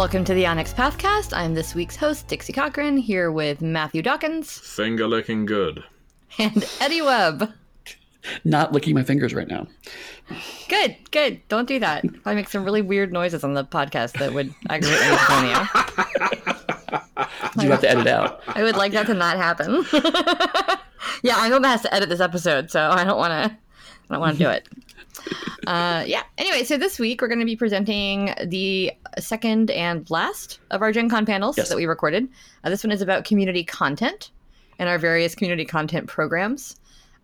Welcome to the Onyx Pathcast. I'm this week's host, Dixie Cochran, here with Matthew Dawkins Finger licking good. and Eddie Webb. Not licking my fingers right now. Good, good. Don't do that. I make some really weird noises on the podcast that would aggravate Antonio. You have to edit out. I would like that to not happen. yeah, I hope has to edit this episode, so I don't want to. I don't want to do it. Uh, yeah. Anyway, so this week we're going to be presenting the second and last of our Gen Con panels Yes. that we recorded. Uh, this one is about community content and our various community content programs.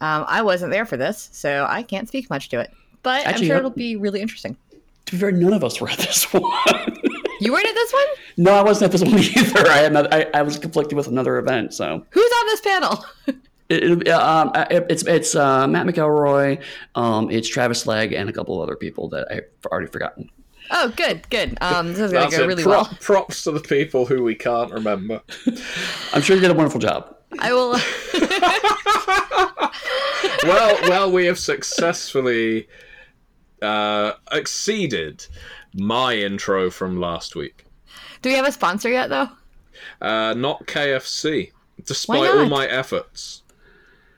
Um, I wasn't there for this, so I can't speak much to it. But Actually, I'm sure it'll be really interesting. To be fair, none of us were at this one. You weren't at this one? no, I wasn't at this one either. I had another, I, I was conflicted with another event, so Who's on this panel? it, it, um, it- it's it's uh, Matt McElroy, um, it's Travis Legg, and a couple of other people that I've already forgotten. oh, good, good. Um, this is going to go it. really Pro- well. Props to the people who we can't remember. I'm sure you did a wonderful job. I will. well, well, we have successfully uh, exceeded my intro from last week. Do we have a sponsor yet, though? Uh, not KFC. Despite Why all my efforts,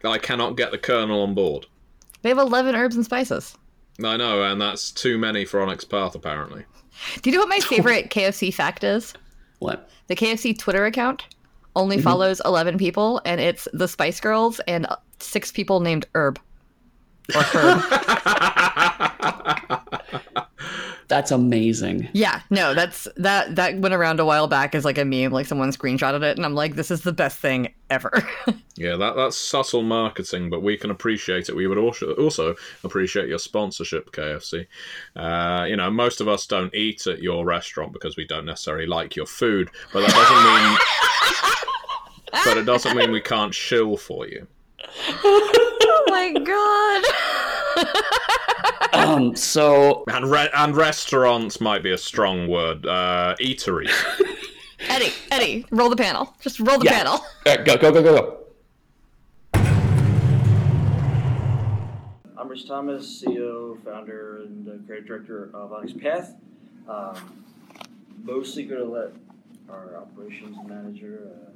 I cannot get the Colonel on board. They have 11 herbs and spices. I know, and that's too many for Onyx Path, apparently. Do you know what my favorite KFC fact is? What? The KFC Twitter account only Mm-hmm. follows 11 people, and it's the Spice Girls and six people named Herb. Or Herb. That's amazing. yeah, no, that's that that went around a while back as like a meme, like someone screenshotted it, and I'm like, this is the best thing ever. Yeah, that that's subtle marketing, but we can appreciate it. We would also also appreciate your sponsorship, KFC. Uh, you know, most of us don't eat at your restaurant because we don't necessarily like your food, but that doesn't mean. but it doesn't mean we can't shill for you. oh my god. Um, so And re- and restaurants might be a strong word. Uh, eateries. Eddie, Eddie, roll the panel. Just roll the Yeah. panel. all right, go go go go go. I'm Rich Thomas, CEO, founder, and uh, creative director of Onyx Path. Um, mostly going to let our operations manager, uh,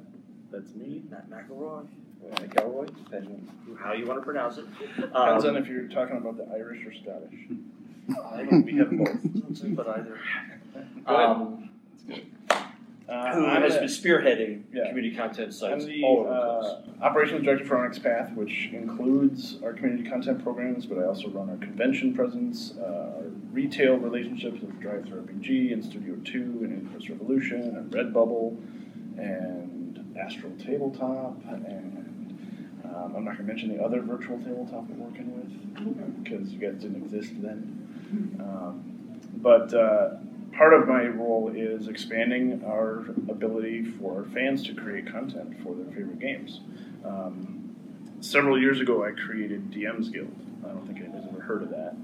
that's me, Matt McElroy, or McElroy, depending on how you want to pronounce it. Depends Um, on if you're talking about the Irish or Scottish. I don't, we have both, but either. Um, Uh, who I'm has the- been spearheading Yeah. community content I'm sites the all over the place. uh, operations director for Onyx Path, which includes our community content programs, but I also run our convention presence, uh, our retail relationships with DriveThruRPG and Studio 2 and Inverse Revolution and Redbubble and Astral Tabletop and um, I'm not going to mention the other virtual tabletop we're working with because you guys didn't exist then. Um, but uh, part of my role is expanding our ability for fans to create content for their favorite games. Um, several years ago, I created DM's Guild. I don't think anybody's ever heard of that.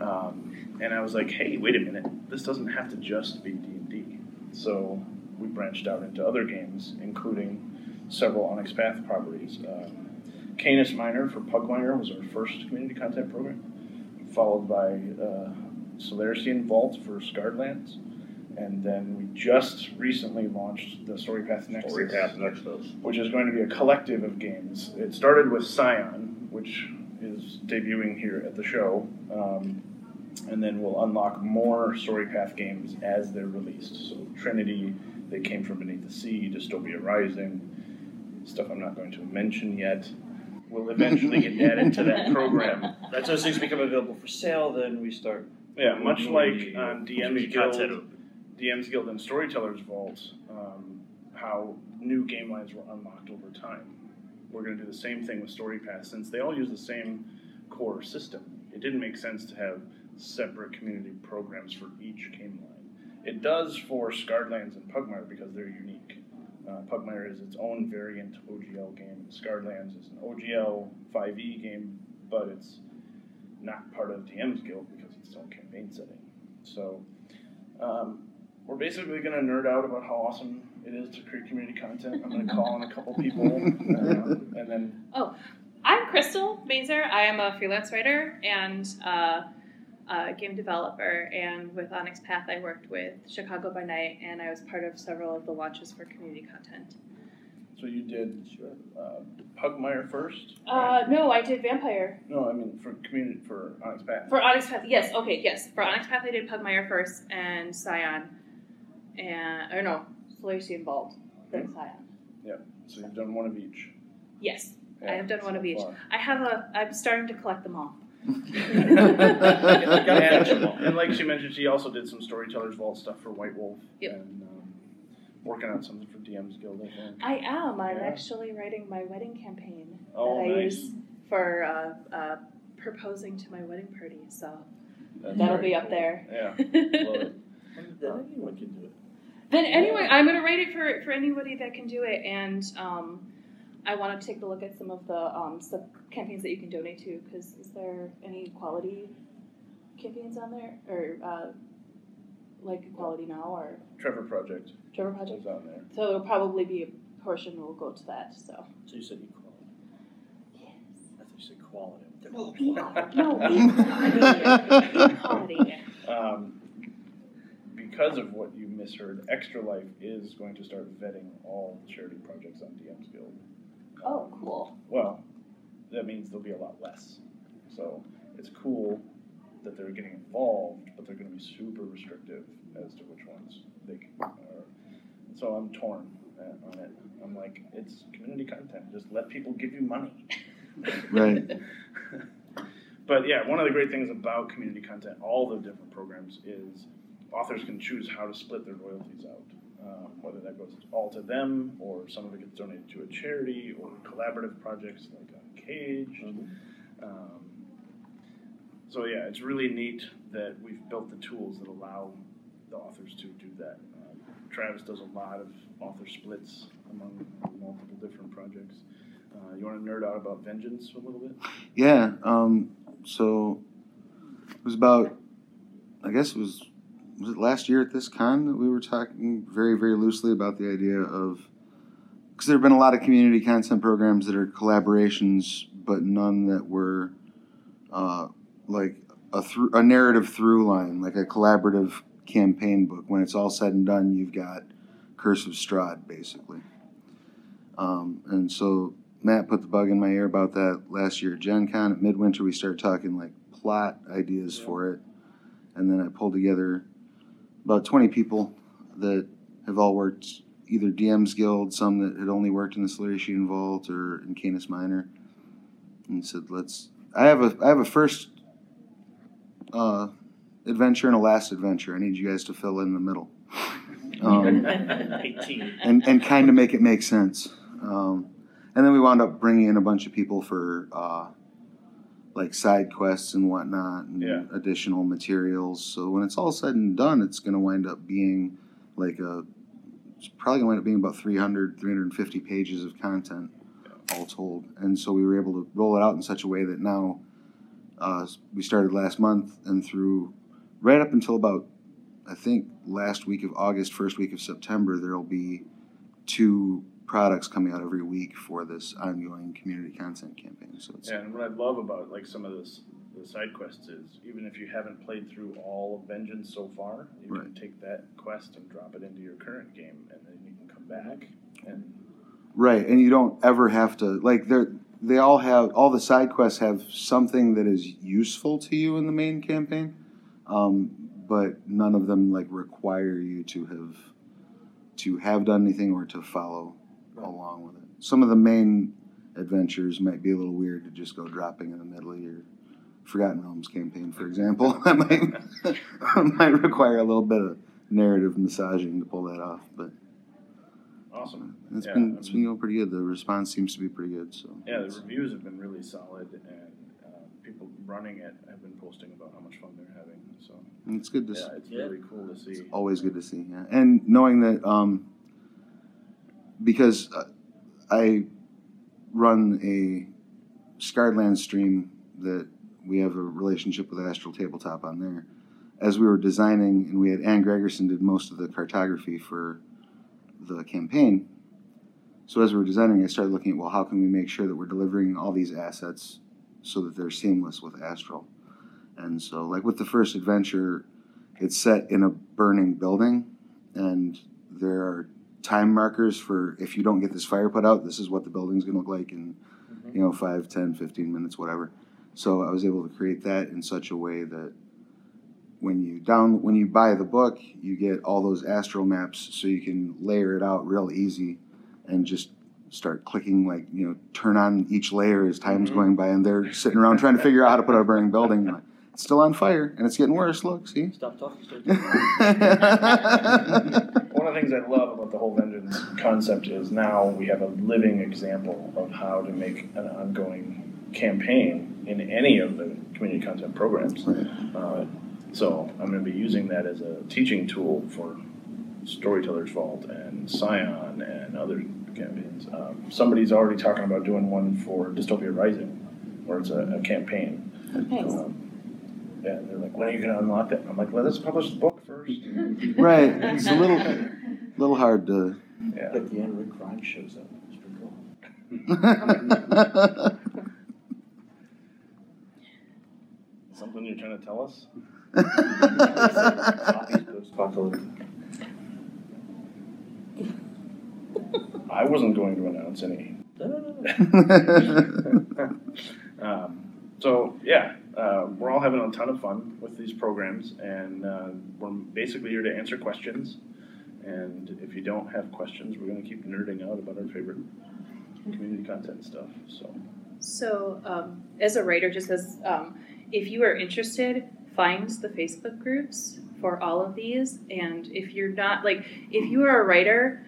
Um, and I was like, hey, wait a minute, this doesn't have to just be D&D. So we branched out into other games, including several Onyx Path properties. Um, Canis Minor for Pugmire was our first community content program, followed by uh, Slarecian Vault for Scarred Lands, and then we just recently launched the Storypath Nexus, Nexus. which is going to be a collective of games. It started with Scion, which is debuting here at the show, um, and then we'll unlock more Storypath games as they're released. So Trinity, They Came From Beneath the Sea, Dystopia Rising, stuff I'm not going to mention yet. Will eventually get added to that program. That's those things become available for sale, then we start. Yeah, much like the on community DM's Guild, content. DM's Guild and Storytellers Vault, um, how new game lines were unlocked over time. We're going to do the same thing with StoryPath since they all use the same core system. It didn't make sense to have separate community programs for each game line. It does for Scarred Lands and Pugmire because they're unique. Uh, Pugmire is its own variant OGL game. Scarred Lands is an OGL 5e game, but it's not part of DM's Guild because it's its own campaign setting. So um, we're basically going to nerd out about how awesome it is to create community content. I'm going to call on a couple people, uh, and then oh, I'm Crystal Mazer. I am a freelance writer, and uh, uh, game developer, and with Onyx Path, I worked with Chicago by Night, and I was part of several of the launches for community content. So you did uh, Pugmire first? Uh, no, I did Vampire. No, I mean for community for Onyx Path. For Onyx Path, yes, okay, yes. For Onyx Path, I did Pugmire first, and Scion, and or no, Slarecian Vault, then Scion. Yeah. So you've done one of each. Yes, I have done one of each. far. I have a. I'm starting to collect them all. And, catch 'em all. and like she mentioned, she also did some Storytellers Vault stuff for White Wolf. Yep. And um, working on something for DM's Guild, I think. I am. I'm Yeah. actually writing my wedding campaign Oh, that I nice. use for uh, uh, proposing to my wedding party. So That's that'll very be up there. Yeah. Love it. Then anyone can do it. Then anyway, I'm gonna write it for for anybody that can do it, and um, I want to take a look at some of the um, sub campaigns that you can donate to. Because is there any quality campaigns on there, or uh, like Equality Now or Trevor Project Trevor Project? is on there. So there'll probably be a portion that will go to that. So So you said equality. yes. I thought you said quality. No, no, equality. Um, because of what you misheard, Extra Life is going to start vetting all charity projects on DM's Guild. Oh, cool. Well, that means there'll be a lot less. So it's cool that they're getting involved, but they're going to be super restrictive as to which ones they can. Are. So I'm torn uh, on it. I'm like, it's community content. Just let people give you money. Right. but yeah, one of the great things about community content, all the different programs, is authors can choose how to split their royalties out. Um, whether that goes all to them, or some of it gets donated to a charity, or collaborative projects like Cage. Um, so yeah, it's really neat that we've built the tools that allow the authors to do that. Um, Travis does a lot of author splits among multiple different projects. Uh, you want to nerd out about Vengeance a little bit? Yeah. Um, so it was about, I guess it was, was it last year at this con that we were talking very, very loosely about the idea of, because there have been a lot of community content programs that are collaborations, but none that were uh, like a, through, a narrative through line, like a collaborative campaign book. When it's all said and done, you've got Curse of Strahd, basically. Um, and so Matt put the bug in my ear about that last year at Gen Con. At Midwinter, we started talking like plot ideas for it. And then I pulled together about 20 people that have all worked either DM's Guild, some that had only worked in the Slarecian Vault or in Canis Minor. And said, let's. I have a I have a first uh, adventure and a last adventure. I need you guys to fill in the middle. Um, and, and kind of make it make sense. Um, and then we wound up bringing in a bunch of people for uh, like side quests and whatnot, and Yeah. additional materials. So when it's all said and done, it's going to wind up being like a. It's probably going to wind up being about 300, 350 pages of content, all told. And so we were able to roll it out in such a way that now uh, we started last month and through right up until about I think last week of August, first week of September, there will be two products coming out every week for this ongoing community content campaign. So it's Yeah, and what I love about like some of this the side quests is even if you haven't played through all of Vengeance so far, you can take that quest and drop it into your current game, and then you can come back and right, and you don't ever have to like they're they all have all the side quests have something that is useful to you in the main campaign, um, but none of them like require you to have to have done anything or to follow along with it. Some of the main adventures might be a little weird to just go dropping in the middle of your Forgotten Realms campaign, for example. that might might require a little bit of narrative massaging to pull that off, but awesome. it's Yeah, been I it's mean- been going pretty good. The response seems to be pretty good. So Yeah, the reviews have been really solid, and uh, people running it have been posting about how much fun they're having. So it's good to yeah, see. it's Yeah. really cool to see. always good to see. Yeah. And knowing that, um, because uh, I run a Scarred stream that we have a relationship with Astral Tabletop on there. As we were designing, and we had Ann Gregerson did most of the cartography for the campaign. So as we were designing, I started looking at well, how can we make sure that we're delivering all these assets so that they're seamless with Astral? And so, like with the first adventure, it's set in a burning building, and there are time markers for if you don't get this fire put out, this is what the building's going to look like in, you know, 5, 10, 15 minutes, whatever. So I was able to create that in such a way that when you down when you buy the book, you get all those astral maps, so you can layer it out real easy, and just start clicking like you know turn on each layer as time's Mhm. going by, and they're sitting around trying to figure out how to put out a burning building. Like, it's still on fire, and it's getting worse. Look, see. Stop talking. Start talking. One of the things I love about the whole vengeance concept is now we have a living example of how to make an ongoing campaign in any of the community content programs. Right. Uh, so I'm going to be using that as a teaching tool for Storyteller's Vault and Scion and other campaigns. Um, somebody's already talking about doing one for Dystopia Rising, where it's a, a campaign. Nice. Um, yeah, they're like, when are you going to unlock that? I'm like, let us publish the book first. right. It's a little little hard to. Yeah. At the end, Rick Grimes shows up. It's pretty cool. Something you're trying to tell us? Copies. I wasn't going to announce any. No, no, no, no. um, so yeah, uh, we're all having a ton of fun with these programs, and uh, we're basically here to answer questions. And if you don't have questions, we're going to keep nerding out about our favorite community content stuff. So So, um, as a writer, just as um, if you are interested, find the Facebook groups for all of these. And if you're not like, if you are a writer,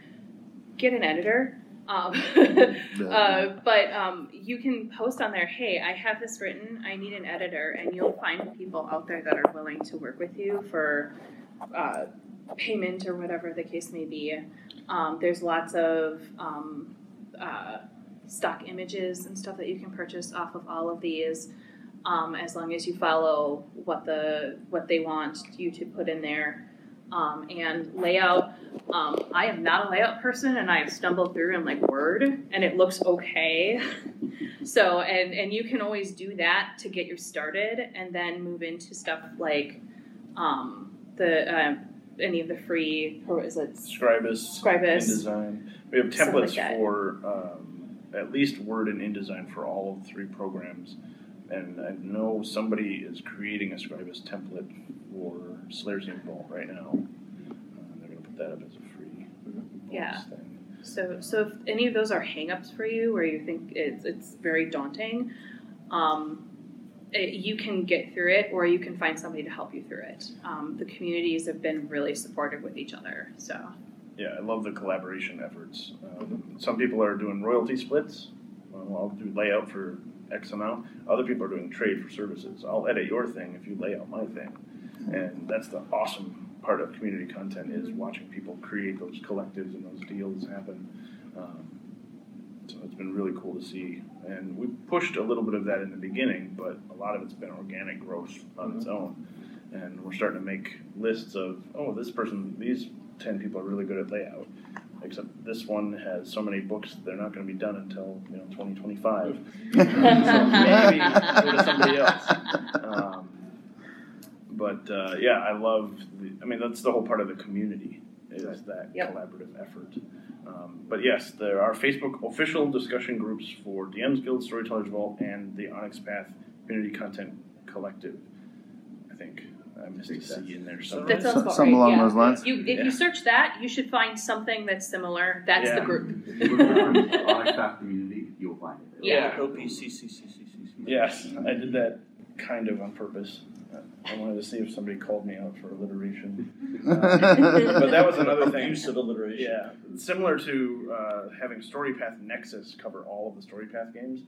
get an editor. Um, uh, but um, you can post on there, hey, I have this written, I need an editor, and you'll find people out there that are willing to work with you for uh, payment or whatever the case may be. Um, there's lots of um, uh, stock images and stuff that you can purchase off of all of these, um, as long as you follow what the what they want you to put in there. Um, and layout, um, I am not a layout person, and I have stumbled through in like Word, and it looks okay. so, and and you can always do that to get you started, and then move into stuff like um, the uh, any of the free, or is it Scribus, Scribus. InDesign. We have Stuff like templates for um, at least Word and InDesign for all of the three programs. And I know somebody is creating a Scribus template for Slarecian Vault right now. Uh, they're going to put that up as a free Yeah. thing. So, so if any of those are hangups for you, where you think it's it's very daunting, um, it, you can get through it, or you can find somebody to help you through it. Um, the communities have been really supportive with each other, so Yeah, I love the collaboration efforts. Um, some people are doing royalty splits. I'll do layout for X amount. Other people are doing trade for services. I'll edit your thing if you lay out my thing. And that's the awesome part of community content is watching people create those collectives and those deals happen. Um, so it's been really cool to see. And we pushed a little bit of that in the beginning, but a lot of it's been organic growth on its own. And we're starting to make lists of, oh, this person, these 10 people are really good at layout. Except this one has so many books, they're not going to be done until you know 2025. so maybe go to somebody else. Um, but uh, yeah, I love. The, I mean, that's the whole part of the community is that Yep. collaborative effort. Um, but yes, there are Facebook official discussion groups for DM's Guild, Storytellers Vault, and the Onyx Path Community Content Collective. I think I missed a C in there somewhere. that sounds about Something right. along yeah. those lines. You, if Yeah. you search that, you should find something that's similar. That's Yeah. the group. If you look on Onyx Path Community, you'll find it. Yeah. OPCCCCCC. Yes, I did that kind of on purpose. I wanted to see if somebody called me out for alliteration. But that was another thing. Use of alliteration. Yeah, similar to uh, having StoryPath Nexus cover all of the StoryPath games.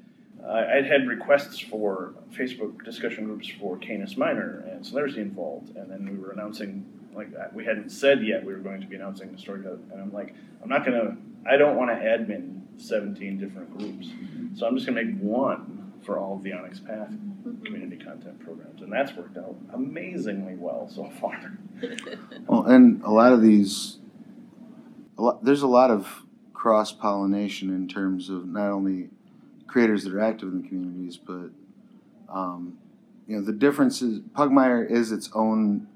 Uh, I'd had requests for Facebook discussion groups for Canis Minor and Slarecian Vault, and then we were announcing like that. We hadn't said yet we were going to be announcing the StoryPath, and I'm like, I'm not gonna. I don't want to admin 17 different groups, so I'm just gonna make one for all of the Onyx Path community content programs, and that's worked out amazingly well so far. Well, and a lot of these, a lot, there's a lot of cross pollination in terms of not only creators that are active in the communities, but um, you know the difference is Pugmire is its own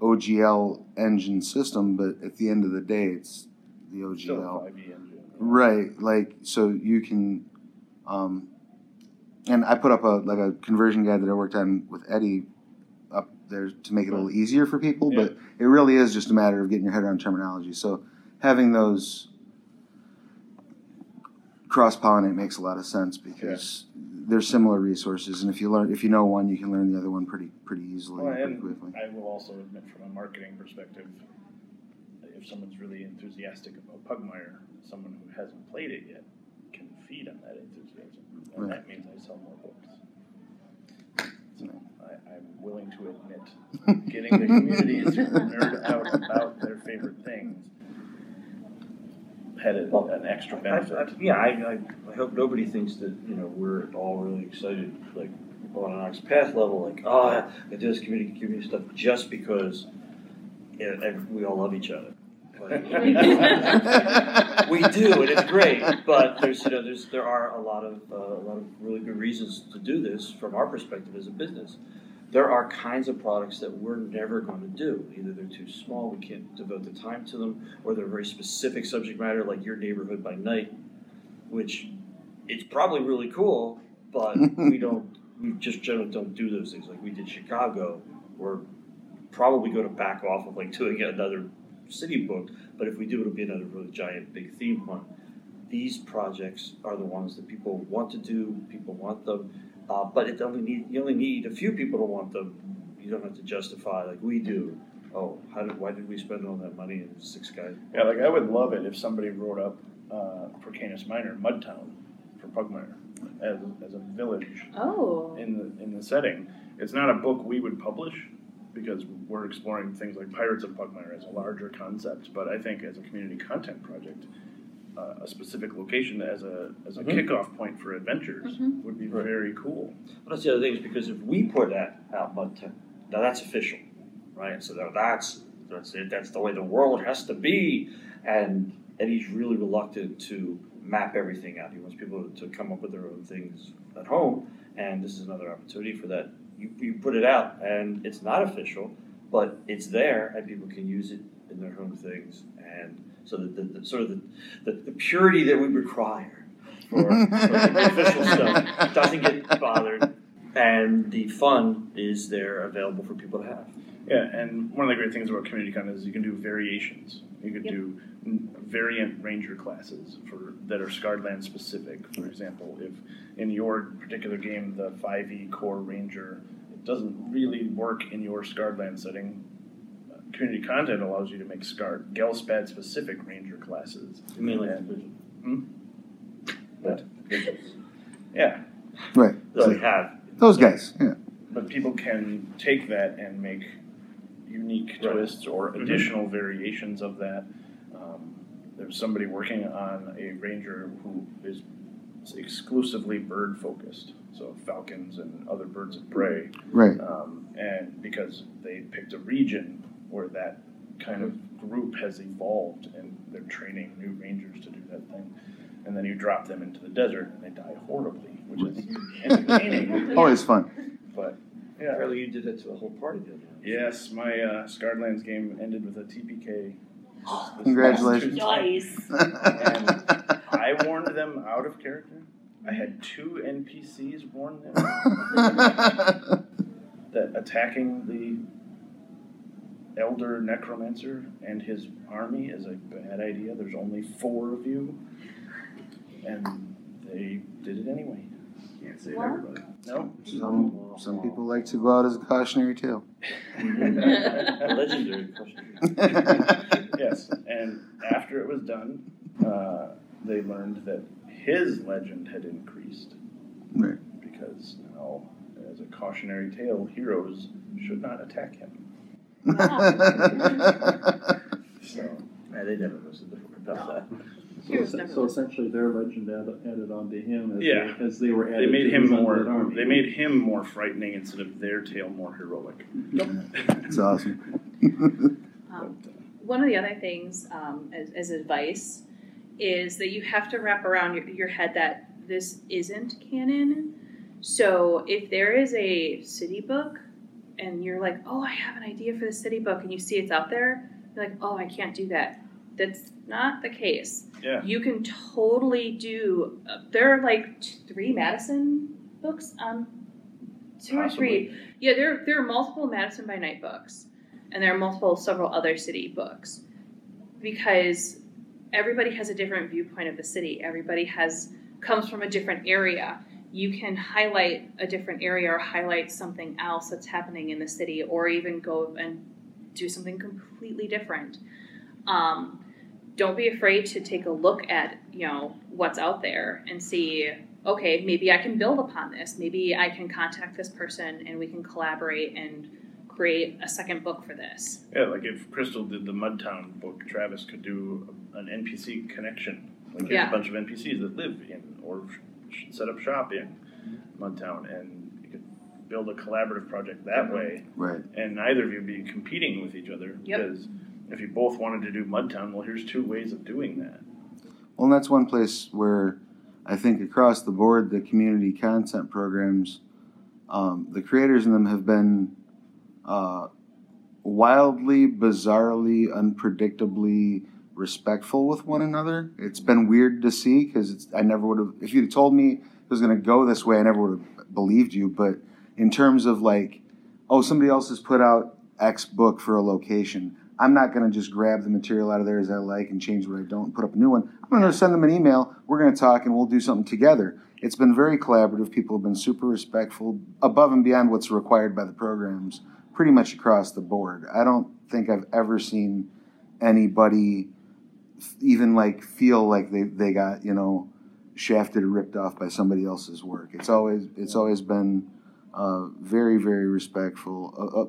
OGL engine system, but at the end of the day, it's the OGL. Still 5e engine. Right, like so you can, um, and I put up a like a conversion guide that I worked on with Eddie up there to make it a little easier for people. But it really is just a matter of getting your head around terminology. So having those cross pollinate makes a lot of sense because they're similar resources, and if you learn if you know one, you can learn the other one pretty pretty easily, Well, pretty quickly. I will also admit, from a marketing perspective, if someone's really enthusiastic about Pugmire, someone who hasn't played it yet can feed on that enthusiasm, and Right. that means I sell more books. So I, I'm willing to admit, getting the community to nerd out about their favorite things had a, an extra I, benefit. I, yeah, I, I, I hope nobody thinks that you know we're all really excited, like on an Onyx Path level, like oh, I do this community community stuff just because yeah, and we all love each other. But, we do, and it's great. But there's you know there's there are a lot of uh, a lot of really good reasons to do this from our perspective as a business. There are kinds of products that we're never going to do. Either they're too small, we can't devote the time to them, or they're very specific subject matter, like your neighborhood by night, which it's probably really cool, but we don't. We just generally don't do those things. Like we did Chicago, we're probably going to back off of like doing another city book, but if we do, it'll be another really giant, big theme one. These projects are the ones that people want to do. People want them, uh, but it only need you only need a few people to want them. You don't have to justify like we do. Oh, how did why did we spend all that money and six guys? Yeah, like I would love it if somebody wrote up uh, for Canis Minor, Mudtown, for Pugmire, as, as a village Oh. in the in the setting. It's not a book we would publish because we're exploring things like Pirates of Pugmire as a larger concept. But I think as a community content project, uh, a specific location as a as a Mhm. kickoff point for adventures Mhm. would be Right. very cool. But that's the other thing is because if we put that out Mud Town, now that's official, right? So now that's that's it. That's the way the world has to be. And Eddie's really reluctant to map everything out. He wants people to come up with their own things at home. And this is another opportunity for that. You, you put it out, and it's not official, but it's there, and people can use it in their home things. And so that the, the sort of the, the, the purity that we require for, for the official stuff doesn't get bothered, and the fun is there available for people to have. Yeah, and one of the great things about community content is you can do variations. You could Yep. do variant ranger classes for that are Scarred Lands specific. For example, if in your particular game the 5e core ranger it doesn't really work in your Scarred Lands setting, uh, community content allows you to make Scard Ghelspad specific ranger classes. You mean like And- division? Hmm? But. Yeah, Right. That we have. Those guys. Yeah. but people can take that and make unique Right. twists or Mhm. additional variations of that. Um, there's somebody working on a ranger who is exclusively bird focused, so falcons and other birds of prey. Right. Um, and because they picked a region where that kind of group has evolved and they're training new rangers to do that thing. And then you drop them into the desert and they die horribly, which is entertaining. Always fun. But yeah. Apparently, you did that to a whole party the other night. Yes, my uh, Scarred Lands game ended with a TPK. this- this Congratulations. Nice. I warned them out of character. I had two NPCs warn them that attacking the elder necromancer and his army is a bad idea. There's only four of you, and they did it anyway. Can't save What? everybody. No, some, some people like to go out as a cautionary tale. Legendary question. yes, and after it was done, uh, they learned that his legend had increased. Right. Because now, as a cautionary tale, heroes should not attack him. So, Yeah, they never listened about that. He was So, never so listening. essentially, their legend added, added onto him as, Yeah. they, as they were they added made to him his more. army. They made him more frightening instead of their tale more heroic. It's awesome. Um, one of the other things um, as, as advice is that you have to wrap around your, your head that this isn't canon. So if there is a city book and you're like, oh, I have an idea for the city book, and you see it's out there, you're like, oh, I can't do that. That's not the case. Yeah. You can totally do. Uh, there are like t- three Madison books on two or three. Yeah, there there are multiple Madison by Night books, and there are multiple several other city books, because everybody has a different viewpoint of the city. Everybody has comes from a different area. You can highlight a different area or highlight something else that's happening in the city, or even go and do something completely different. Um, don't be afraid to take a look at you know what's out there and see okay maybe i can build upon this maybe i can contact this person and we can collaborate and create a second book for this Yeah, like if Crystal did the Mudtown book, Travis could do an NPC connection. Like here's Yeah. a bunch of NPCs that live in or set up shop in Mudtown, and you could build a collaborative project that way, Right. and neither of you be competing with each other. Yep. Because if you both wanted to do Mudtown, well, here's two ways of doing that. Well, that's one place where I think across the board, the community content programs, um, the creators in them have been uh, wildly, bizarrely, unpredictably respectful with one another. It's been weird to see because I never would have, if you'd told me it was going to go this way, I never would have believed you. But in terms of like, oh, somebody else has put out X book for a location. I'm not going to just grab the material out of there as I like and change what I don't and put up a new one. I'm going to send them an email. We're going to talk and we'll do something together. It's been very collaborative. People have been super respectful, above and beyond what's required by the programs, pretty much across the board. I don't think I've ever seen anybody even like feel like they, they got, you know, shafted or ripped off by somebody else's work. It's always it's always been uh, very very respectful. Uh, uh,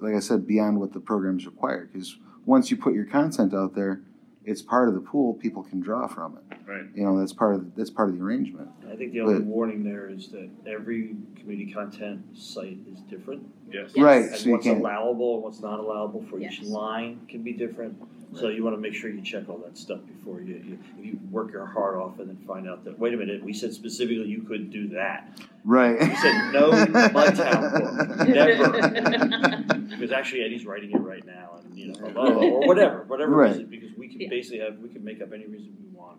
like I said, beyond what the programs require. Because once you put your content out there, it's part of the pool. People can draw from it. Right. You know, that's part of that's part of the arrangement. I think the only But- warning there is that every community content site is different. Yes. Yes. Right. And So what's allowable and what's not allowable for each line can be different. So you want to make sure you check all that stuff before you, you you work your heart off and then find out that wait a minute we said specifically you couldn't do that. Right. You said no Mudtown book, never. Because actually Eddie's writing it right now, and you know, blah, blah, blah, or whatever, whatever Right. reason, because we can Yeah. basically have we can make up any reason we want.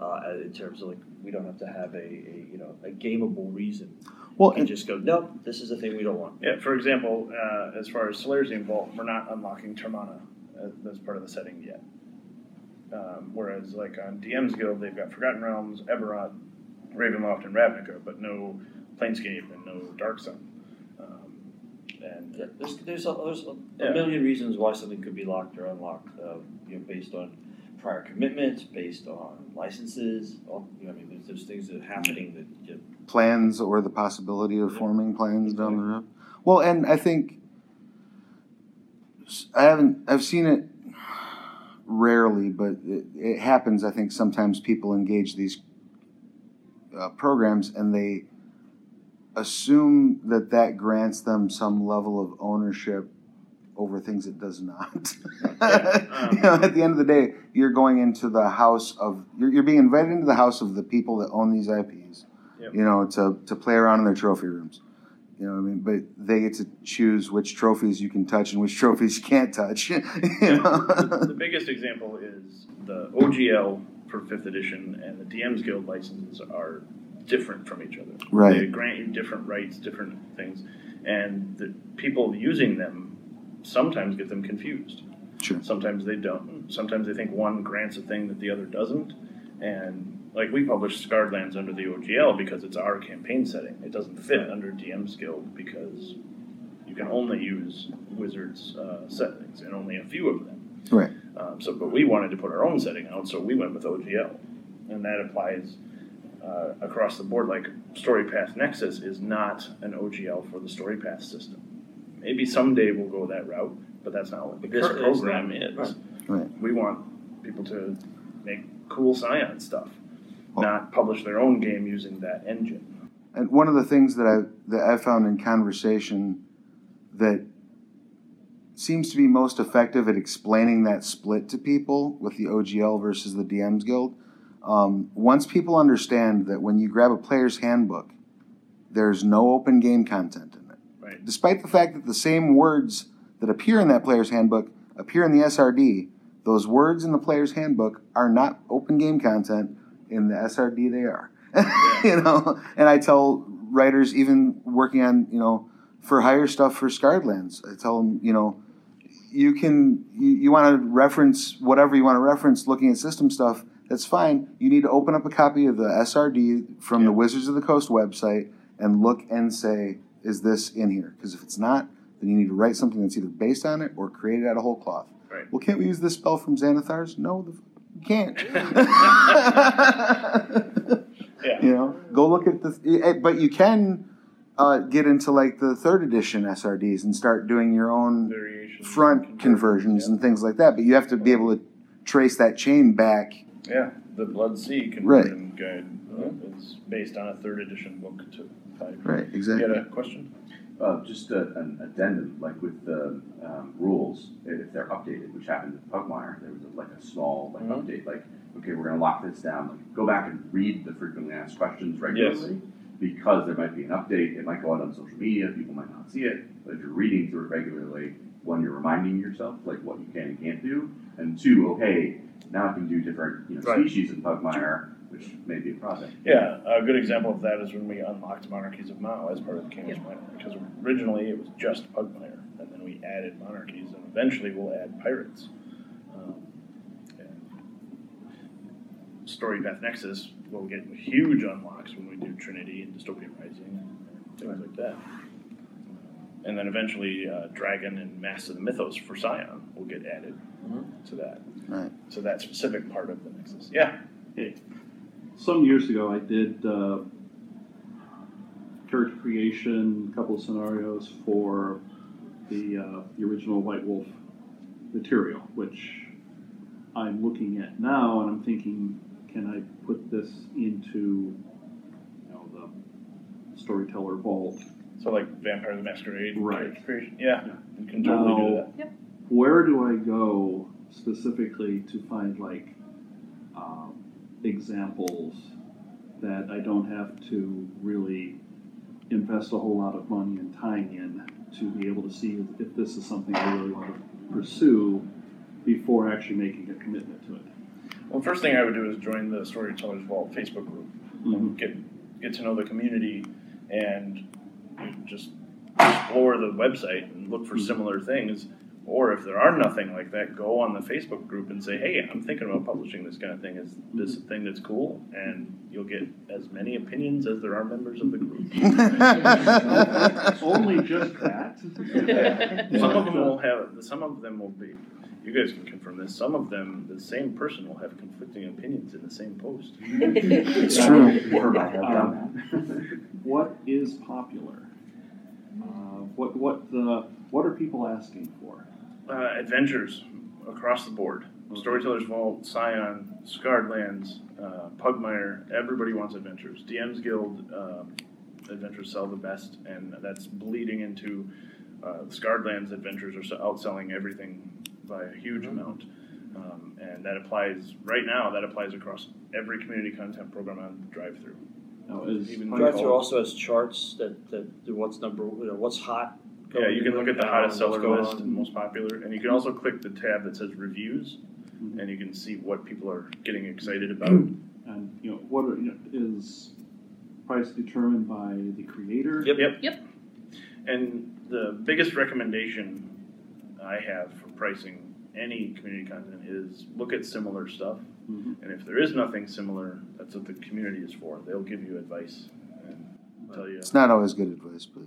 Uh, in terms of like, we don't have to have a, a you know a gameable reason. well, We can and, just go, nope, this is the thing we don't want. Yeah, for example, uh, as far as Slarecian Vault, we're not unlocking Termana as, as part of the setting yet. Um, whereas, like on DM's Guild, they've got Forgotten Realms, Eberron, Ravenloft, and Ravnica, but no Planescape and no Dark Sun. And Yeah, there's there's a, there's a, Yeah. a million reasons why something could be locked or unlocked. Uh, you know, based on prior commitments, based on licenses. All, you know, I mean, there's, there's things that are happening that you plans or the possibility of forming plans down the road. Well, and I think I haven't I've seen it rarely, but it, it happens. I think sometimes people engage these uh, programs and they assume that that grants them some level of ownership over things it does not. You know, at the end of the day, you're going into the house of you're, you're being invited into the house of the people that own these IPs. Yep. You know, to to play around in their trophy rooms. You know, what I mean, but they get to choose which trophies you can touch and which trophies you can't touch. you know? the biggest example is the OGL for fifth edition and the DM's Guild licenses are different from each other. Right. They grant you different rights, different things, and the people using them sometimes get them confused. Sure. Sometimes they don't. Sometimes they think one grants a thing that the other doesn't. And like we publish Scarred Lands under the OGL because it's our campaign setting. It doesn't fit under DM's Guild because you can only use wizards uh, settings and only a few of them. Right. Um, so, but we wanted to put our own setting out, so we went with OGL, and that applies uh, across the board. Like StoryPath Nexus is not an OGL for the StoryPath system. Maybe someday we'll go that route, but that's not what It this program is. Right. Right. We want people to make cool Scion stuff, Well- not publish their own game using that engine. And one of the things that I that I found in conversation that seems to be most effective at explaining that split to people with the OGL versus the DMs Guild. Um, once people understand that when you grab a player's handbook, there's no open game content in it. Right. Despite the fact that the same words that appear in that player's handbook appear in the SRD, those words in the player's handbook are not open game content. In the SRD, they are. you know, and I tell writers, even working on you know for hire stuff for Scarred Lands, I tell them, you know, you can you, you want to reference whatever you want to reference looking at system stuff that's fine you need to open up a copy of the srd from Yeah. the wizards of the coast website and look and say is this in here because if it's not then you need to write something that's either based on it or created out of whole cloth Right. well can't we use this spell from Xanathar's no the, you can't Yeah. you know go look at the eh, but you can uh, get into like the third edition srds and start doing your own Variations. front conversions and things like that. But you have to be able to trace that chain back. Yeah, the Blood Sea conversion guide uh, is based on a third edition book to five. Right, exactly. You exactly. had a question? Uh, just a, an addendum, like with the um, rules, if they're updated, which happened with Pugmire, there was a, like a small like Mhm. update, like okay, we're going to lock this down. Like, go back and read the frequently asked questions regularly because there might be an update. It might go out on social media. People might not see it. But if you're reading through it regularly, one, you're reminding yourself like what you can and can't do, and two, okay, now I can do different you know Right. species in Pugmire, which may be a project. Yeah, a good example of that is when we unlocked Monarchies of Mau as part of the Canis Minor, because originally it was just Pugmire, and then we added Monarchies, and eventually we'll add Pirates. Um, and Story Path Nexus will get huge unlocks when we do Trinity and Dystopia Rising and things like that. And then eventually uh, Dragon and Masks of the Mythos for Scion will get added to that. Right. So that specific part of the Nexus. Yeah. Hey, some years ago, I did uh, character creation, a couple of scenarios for the uh, the original White Wolf material, which I'm looking at now, and I'm thinking, can I put this into you know the storyteller vault? So like Vampire the Masquerade Right. creation. Yeah, you can totally do Now, that. Where do I go specifically to find like um, examples that I don't have to really invest a whole lot of money and time in to be able to see if this is something I really want to pursue before actually making a commitment to it? Well, first thing I would do is join the Storytellers Vault Facebook group. Mhm. Get get to know the community and just explore the website and look for Mhm. similar things. Or if there are nothing like that, go on the Facebook group and say, "Hey, I'm thinking about publishing this kind of thing. Is this a thing that's cool?" And you'll get as many opinions as there are members of the group. Only just that. Some of them will have. Some of them will be. You guys can confirm this. Some of them, the same person will have conflicting opinions in the same post. It's true. Or I have done that. What is popular? Uh, what what the what are people asking for? Uh, adventures across the board. Storytellers Vault, Scion, Scarred Lands, uh, Pugmire. Everybody wants adventures. DM's Guild um, adventures sell the best, and that's bleeding into uh, Scarred Lands adventures are so- outselling everything by a huge amount. Um, and that applies right now. That applies across every community content program on Drive Through. Now, is Even Drive through also has charts that, that do what's number, you know, what's hot. Yeah, you can look at the hottest and what's self-go list and most popular, and you can also click the tab that says reviews, Mhm. and you can see what people are getting excited about. and you know what are, you know, is price determined by the creator? Yep. Yep. Yep. And the biggest recommendation I have for pricing any community content is look at similar stuff, Mhm. and if there is nothing similar, that's what the community is for. They'll give you advice and tell you. It's not always good advice, but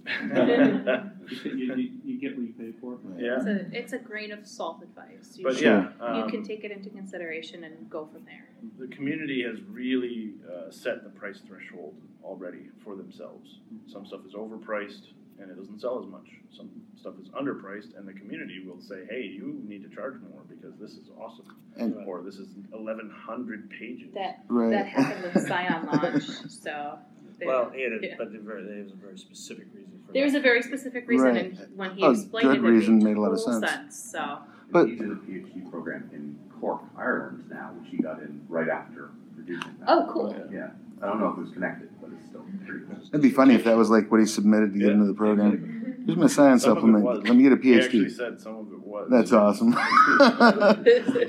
You, you, you, you get what you pay for. yeah, It's a, it's a grain of salt advice. You, but should- yeah, you um, can take it into consideration and go from there. the community has really uh, set the price threshold already for themselves. Some stuff is overpriced and it doesn't sell as much. Some stuff is underpriced, and the community will say, "Hey, you need to charge more because this is awesome," And- or "This is 1,100 pages." That right. that happened with Scion launch, so. There- Well, and yeah. but there very- there's a very specific reason for There's that. a very specific reason, Right. and when he A explained good it, it reason made, made a lot of total sense. So, But- he's in a PhD program in Cork, Ireland now, which he got in right after producing that. oh, cool. Yeah, I don't know if it was connected, but it's still pretty cool. It'd be funny if that was like what he submitted to get Yeah, into the program. Here's my science Some of it supplement. was. Let me get a He actually PhD. said some of it was. That's awesome.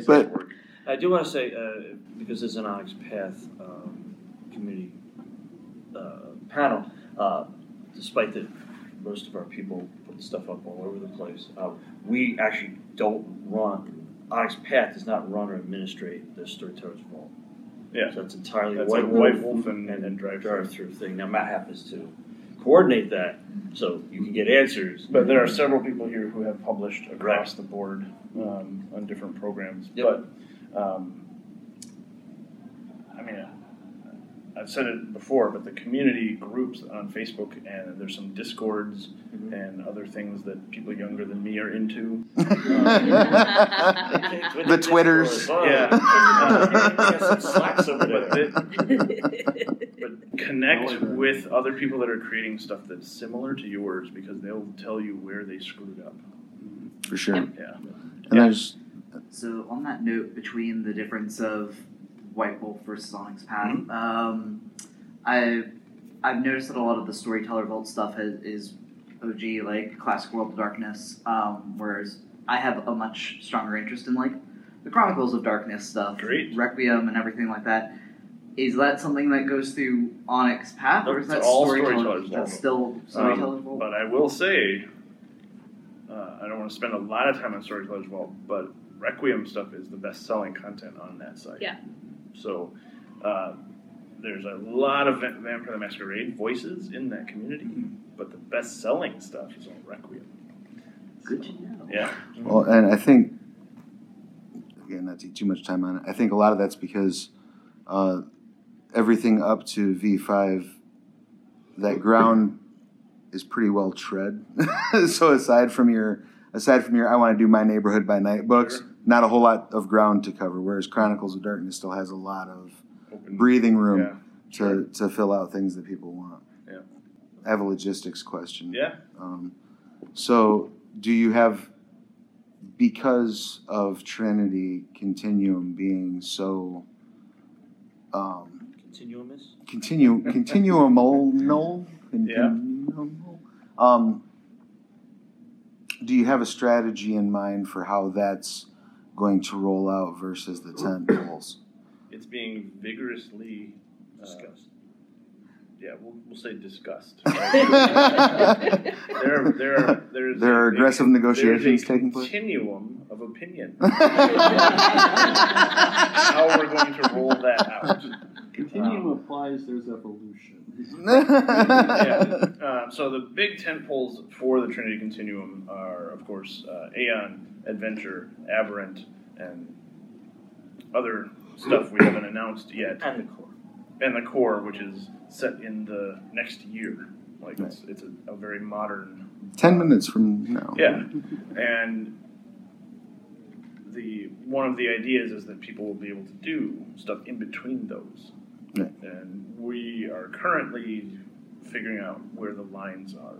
But- I do want to say, uh, because there's an Onyx Path um, community uh, panel, uh, despite that most of our people put stuff up all over the place, uh, we actually don't run, Onyx Path does not run or administrate the Storytellers Vault. Yeah. So it's entirely That's White Wolf, White Wolf and- and, and Drive-Thru. drive-through thing. Now Matt happens to coordinate that, so you can get answers. But there are several people here who have published across Right. the board um, on different programs. Yep. But um, I mean, uh, I've said it before, but the community groups on Facebook and there's some discords Mhm. and other things that people younger than me are into. The Twitters. Yeah. Uh, slacks over But, there. the- but connect with other people that are creating stuff that's similar to yours because they'll tell you where they screwed up. For sure. Yeah. And Yeah. there's So on that note, between the difference of White Wolf versus Onyx Path, Mm-hmm. um, I I've noticed that a lot of the Storyteller Vault stuff has, is OG like classic World of Darkness, um, whereas I have a much stronger interest in like the Chronicles of Darkness stuff, Great. Requiem and everything like that. Is that something that goes through Onyx Path, or is that all Storyteller? Storyteller's That's Vault. still Storyteller's Um, Vault. but I will say, uh, I don't want to spend a lot of time on Storyteller's Vault, but Requiem stuff is the best selling content on that site. Yeah. So uh, there's a lot of Va- Vampire the Masquerade voices in that community, but the best selling stuff is on Requiem. Good to know. Yeah. Well, and I think again, not to take too much time on it. I think a lot of that's because uh, everything up to V five, that ground is pretty well tread. so aside from your aside from your I want to do my neighborhood by night books, Sure. Not a whole lot of ground to cover. Whereas Chronicles of Darkness still has a lot of Open. breathing room Yeah. to to fill out things that people want. Yeah. I have a logistics question. Yeah. Um, so, do you have, because of Trinity Continuum being so um, Continuumus? continue continuumal no Yeah. um, do you have a strategy in mind for how that's going to roll out versus the tent poles? It's being vigorously uh, Discussed. Yeah, we'll, we'll say discussed. there there, are, there, There are a- aggressive there's negotiations a taking place? Continuum of opinion. How we're going to roll that out. Continuum Um, applies, there's evolution. yeah. Uh, so the big tent poles for the Trinity Continuum are, of course, uh, Aeon, Adventure, Aberrant, and other stuff we haven't announced yet. And the core. and the core, which is set in the next year. Like it's it's a, a very modern. Ten minutes from now. Yeah, and the one of the ideas is that people will be able to do stuff in between those, Right. and we are currently figuring out where the lines are,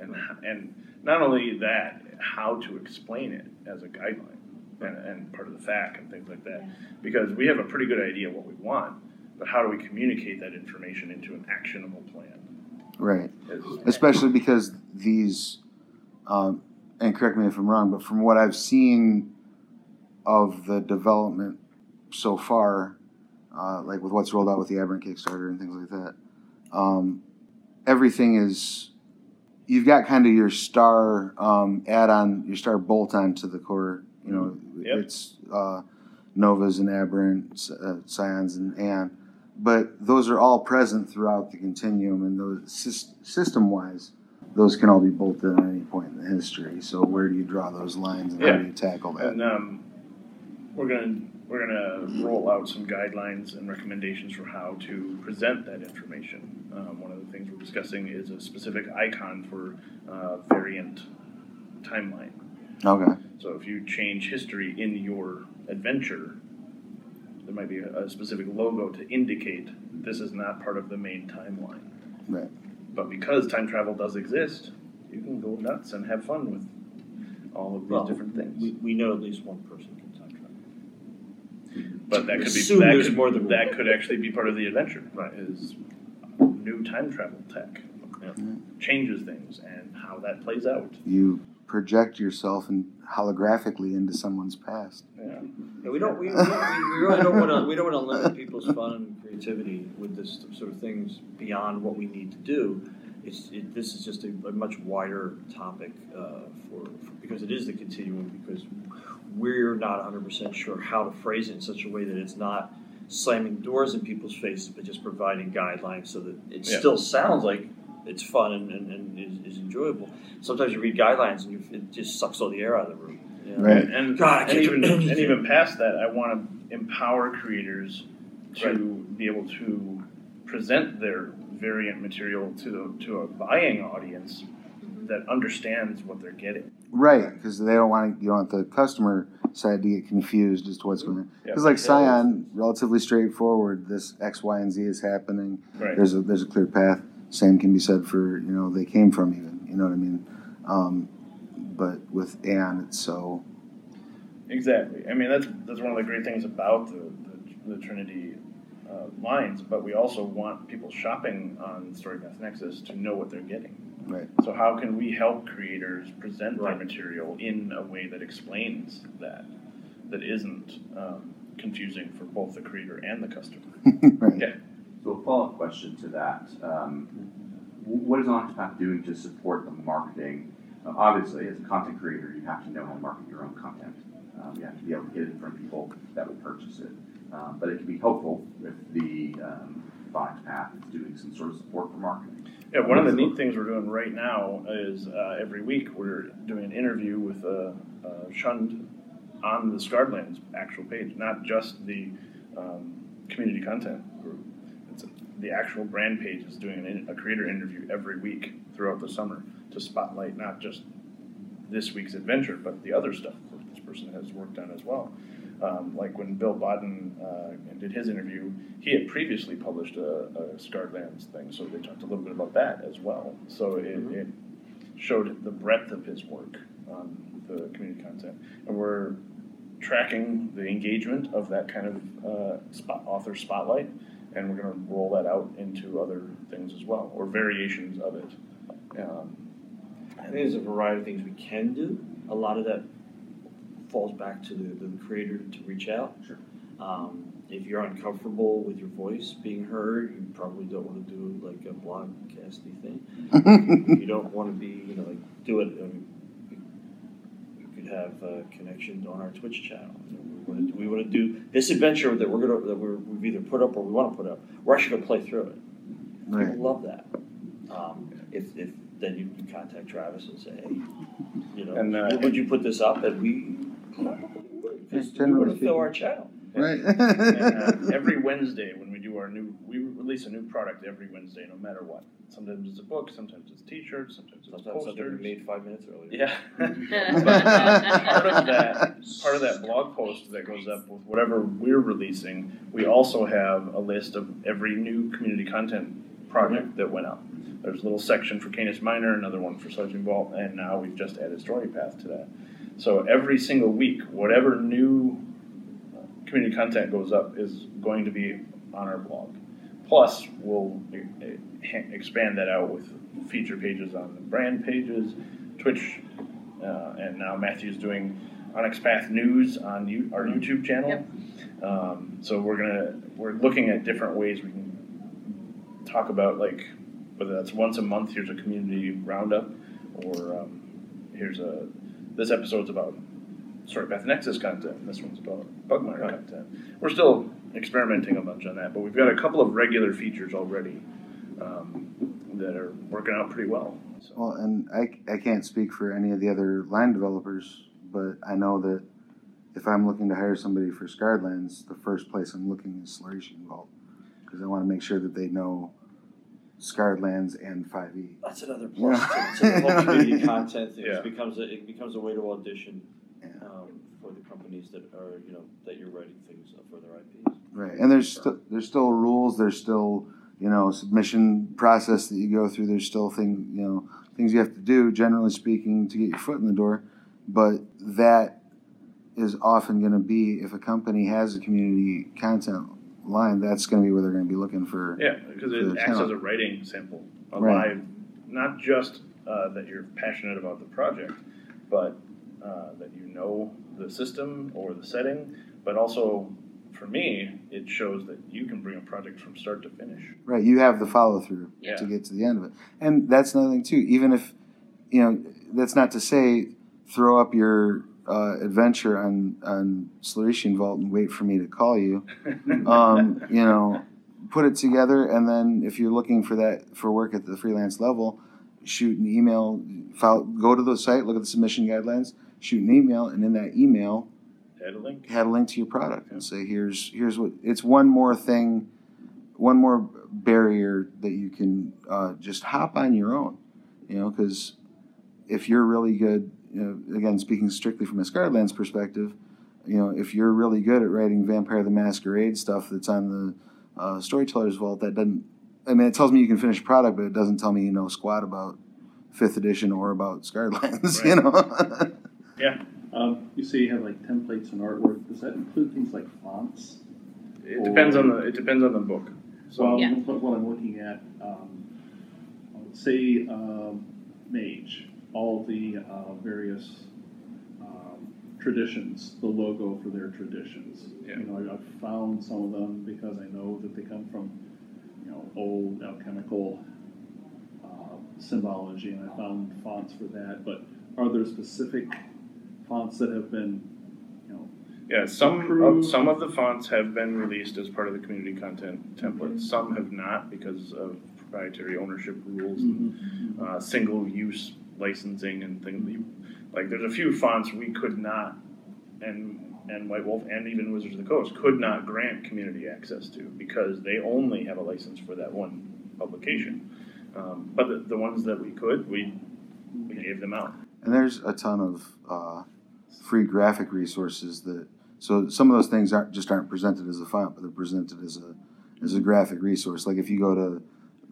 and and not only that, how to explain it as a guideline. And, and part of the FAQ and things like that, Yeah. because we have a pretty good idea what we want, but how do we communicate that information into an actionable plan? Right. Especially because these um, and correct me if i'm wrong but from what i've seen of the development so far uh, like with what's rolled out with the aberrant kickstarter and things like that um, everything is you've got kind of your star um, add-on your star bolt-on to the core you know Yep. it's uh, novas and aberrant uh, scions and aeon but those are all present throughout the continuum and those system-wise those can all be bolted at any point in the history. So where do you draw those lines and how do you tackle that? And um, we're gonna we're gonna roll out some guidelines and recommendations for how to present that information. Um, one of the things we're discussing is a specific icon for uh, variant timeline. okay So if you change history in your adventure, there might be a, a specific logo to indicate this is not part of the main timeline. Right. But because time travel does exist, you can go nuts and have fun with all of these Well, different things. We, we know at least one person can time travel. But that could be Assume that there's could, more than that could actually be part of the adventure. Right. Is new time travel tech Yeah. Mm-hmm. changes things and how that plays out. You project yourself and holographically into someone's past. Yeah. Yeah, we don't. We, we, we really don't want to. We don't want to limit people's fun and creativity with this sort of things beyond what we need to do. It's it, this is just a, a much wider topic uh, for, for because it is the continuum because we're not 100 percent sure how to phrase it in such a way that it's not slamming doors in people's faces, but just providing guidelines so that it Yeah. still sounds like it's fun and, and, and is, is enjoyable. Sometimes you read guidelines and you, it just sucks all the air out of the room. you know? Right. And, God, and even and even past that, I want to empower creators to be able to present their variant material to the, to a buying audience that understands what they're getting. Right, because they don't want you don't want the customer side to get confused as to what's going on. Yeah. Because like Scion, relatively straightforward. This X, Y, and Z is happening. Right. There's a there's a clear path. Same can be said for you know they came from even. You know what I mean? Um, but with Aeon, it's so Exactly. I mean, that's that's one of the great things about the the, the Trinity uh, lines. But we also want people shopping on StoryPath Nexus to know what they're getting. right. So how can we help creators present Right. their material in a way that explains that, that isn't um, confusing for both the creator and the customer? right. Yeah. So a follow-up question to that: um, What is Onyx Path doing to support the marketing? Uh, obviously, as a content creator, you have to know how to market your own content. Um, you have to be able to get it in front of people that will purchase it. Um, but it can be helpful if the um, Path is doing some sort of support for marketing. Yeah, one of the neat things we're doing right now is uh, every week we're doing an interview with uh, uh, Shund on the Scarred Lands actual page, not just the um, community content group. It's the actual brand page is doing an a creator interview every week throughout the summer to spotlight not just this week's adventure, but the other stuff that this person has worked on as well. Um, like when Bill Bodden uh, did his interview, he had previously published a, a Scarred Lands thing, so they talked a little bit about that as well. So it, it showed the breadth of his work on the community content, and we're tracking the engagement of that kind of uh, spot, author spotlight, and we're going to roll that out into other things as well, or variations of it. Um, I think there's a variety of things we can do. A lot of that falls back to the, the creator to reach out. Sure. Um, if you're uncomfortable with your voice being heard, you probably don't want to do like a blogcasty thing. you don't want to be, you know, like do it. I mean, we, we could have a connection on our Twitch channel. You know, we want to we want to do this adventure that we're gonna that we're, we've either put up or we want to put up. We're actually gonna play through it. Right. People love that. Um, if, if then you can contact Travis and say, hey, you know, And, uh, would- would you put this up? And we, because we generally want to fill our channel. Right. and, uh, every Wednesday when we do our new, we release a new product every Wednesday, no matter what. Sometimes it's a book, sometimes it's T-shirts, sometimes it's Sometimes something we posters. made five minutes earlier. Yeah, but part of that, part of that blog post that goes up with whatever we're releasing, we also have a list of every new community content project that went up. There's a little section for Canis Minor, another one for Slarecian Vault, and now we've just added Story Path to that. So every single week, whatever new community content goes up is going to be on our blog. Plus, we'll expand that out with feature pages on the brand pages, Twitch, uh, and now Matthew's doing Onyx Path News on you, our YouTube channel. Yep. Um, so we're gonna we're looking at different ways we can talk about like whether that's once a month. Here's a community roundup, or um, here's a this episode's about Storypath Nexus content. This one's about Pugmire content. We're still experimenting a bunch on that, but we've got a couple of regular features already um, that are working out pretty well. So. Well, and I, I can't speak for any of the other line developers, but I know that if I'm looking to hire somebody for Scarred Lands, the first place I'm looking is Slarecian Vault because I want to make sure that they know Scarred Lands and E. 5e. That's another plus Yeah. to, to the whole community content thing. Yeah. It becomes a, it becomes a way to audition Yeah. um, for the companies that are you know that you're writing things for their IPs. Right, and there's still there's still rules. There's still you know submission process that you go through. There's still thing you know things you have to do. Generally speaking, to get your foot in the door, but that is often going to be if a company has a community content line, that's going to be where they're going to be looking for. Yeah, because for it acts as a writing sample, a Right. live, not just uh, that you're passionate about the project, but uh, that you know the system or the setting, but also for me, it shows that you can bring a project from start to finish. Right, you have the follow through Yeah. to get to the end of it, and that's another thing too. Even if you know, that's not to say throw up your uh, adventure on on Slarecian Vault and wait for me to call you. Um, you know, put it together, and then if you're looking for that for work at the freelance level, shoot an email. File, go to the site, look at the submission guidelines, shoot an email, and in that email, Add a link. had a link to your product and say here's here's what it's one more thing one more barrier that you can uh, just hop on your own you know because if you're really good you know, again speaking strictly from a Scarred Lands perspective you know if you're really good at writing vampire the masquerade stuff that's on the uh, storyteller's vault that doesn't i mean it tells me you can finish a product but it doesn't tell me you know squat about fifth edition or about Scarred Lands you know Yeah, Um, you say you have like templates and artwork. Does that include things like fonts? it depends on the it depends on the book. So So Yeah. what, what I'm looking at, um, say um, Mage, all the uh, various um, traditions, the logo for their traditions. Yeah. You know, I- I've found some of them because I know that they come from, you know, old alchemical uh, symbology, and I found fonts for that. But are there specific fonts that have been, you know, yeah, some of, some of the fonts have been released as part of the community content template. Some have not because of proprietary ownership rules and uh, single use licensing and things. Like there's a few fonts we could not, and and White Wolf and even Wizards of the Coast could not grant community access to because they only have a license for that one publication. Um, but the, the ones that we could, we we gave them out. And there's a ton of uh, free graphic resources that. So some of those things aren't just aren't presented as a font, but they're presented as a as a graphic resource. Like if you go to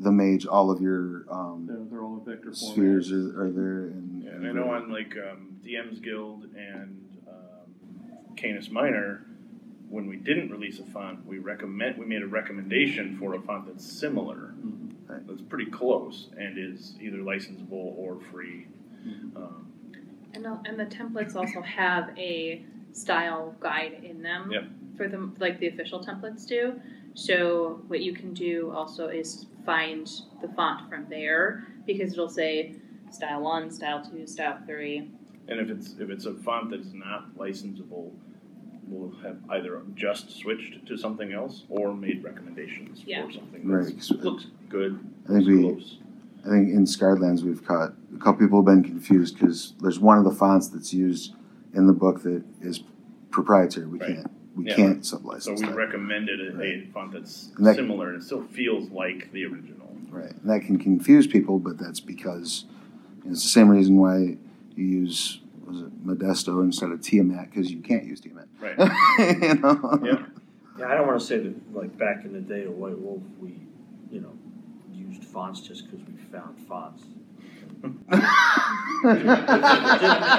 the Mage, all of your um, they're, they're all in vector spheres are, are there. And, Yeah, and I know on like um, DM's Guild and um, Canis Minor, when we didn't release a font, we recommend we made a recommendation for a font that's similar, Right. that's pretty close, and is either licensable or free. Um, And the, and the templates also have a style guide in them Yep. for them, like the official templates do. So what you can do also is find the font from there because it'll say style one, style two, style three. and if it's if it's a font that's not licensable, we'll have either just switched to something else or made recommendations Yeah. for something Right, that 'cause looks good, I think we, close. I think in Scarred Lands we've caught a couple people have been confused because there's one of the fonts that's used in the book that is proprietary. We Right. can't we Yeah. can't So we that. recommended a, a font that's And that- similar and it still feels like the original. Right, and that can confuse people, but that's because you know, it's the same reason why you use was it Modesto instead of Tiamat because you can't use Tiamat. Right. you know. Yeah. Yeah, I don't want to say that like back in the day of White Wolf, we, you know, used fonts just because we found fonts. Didn't,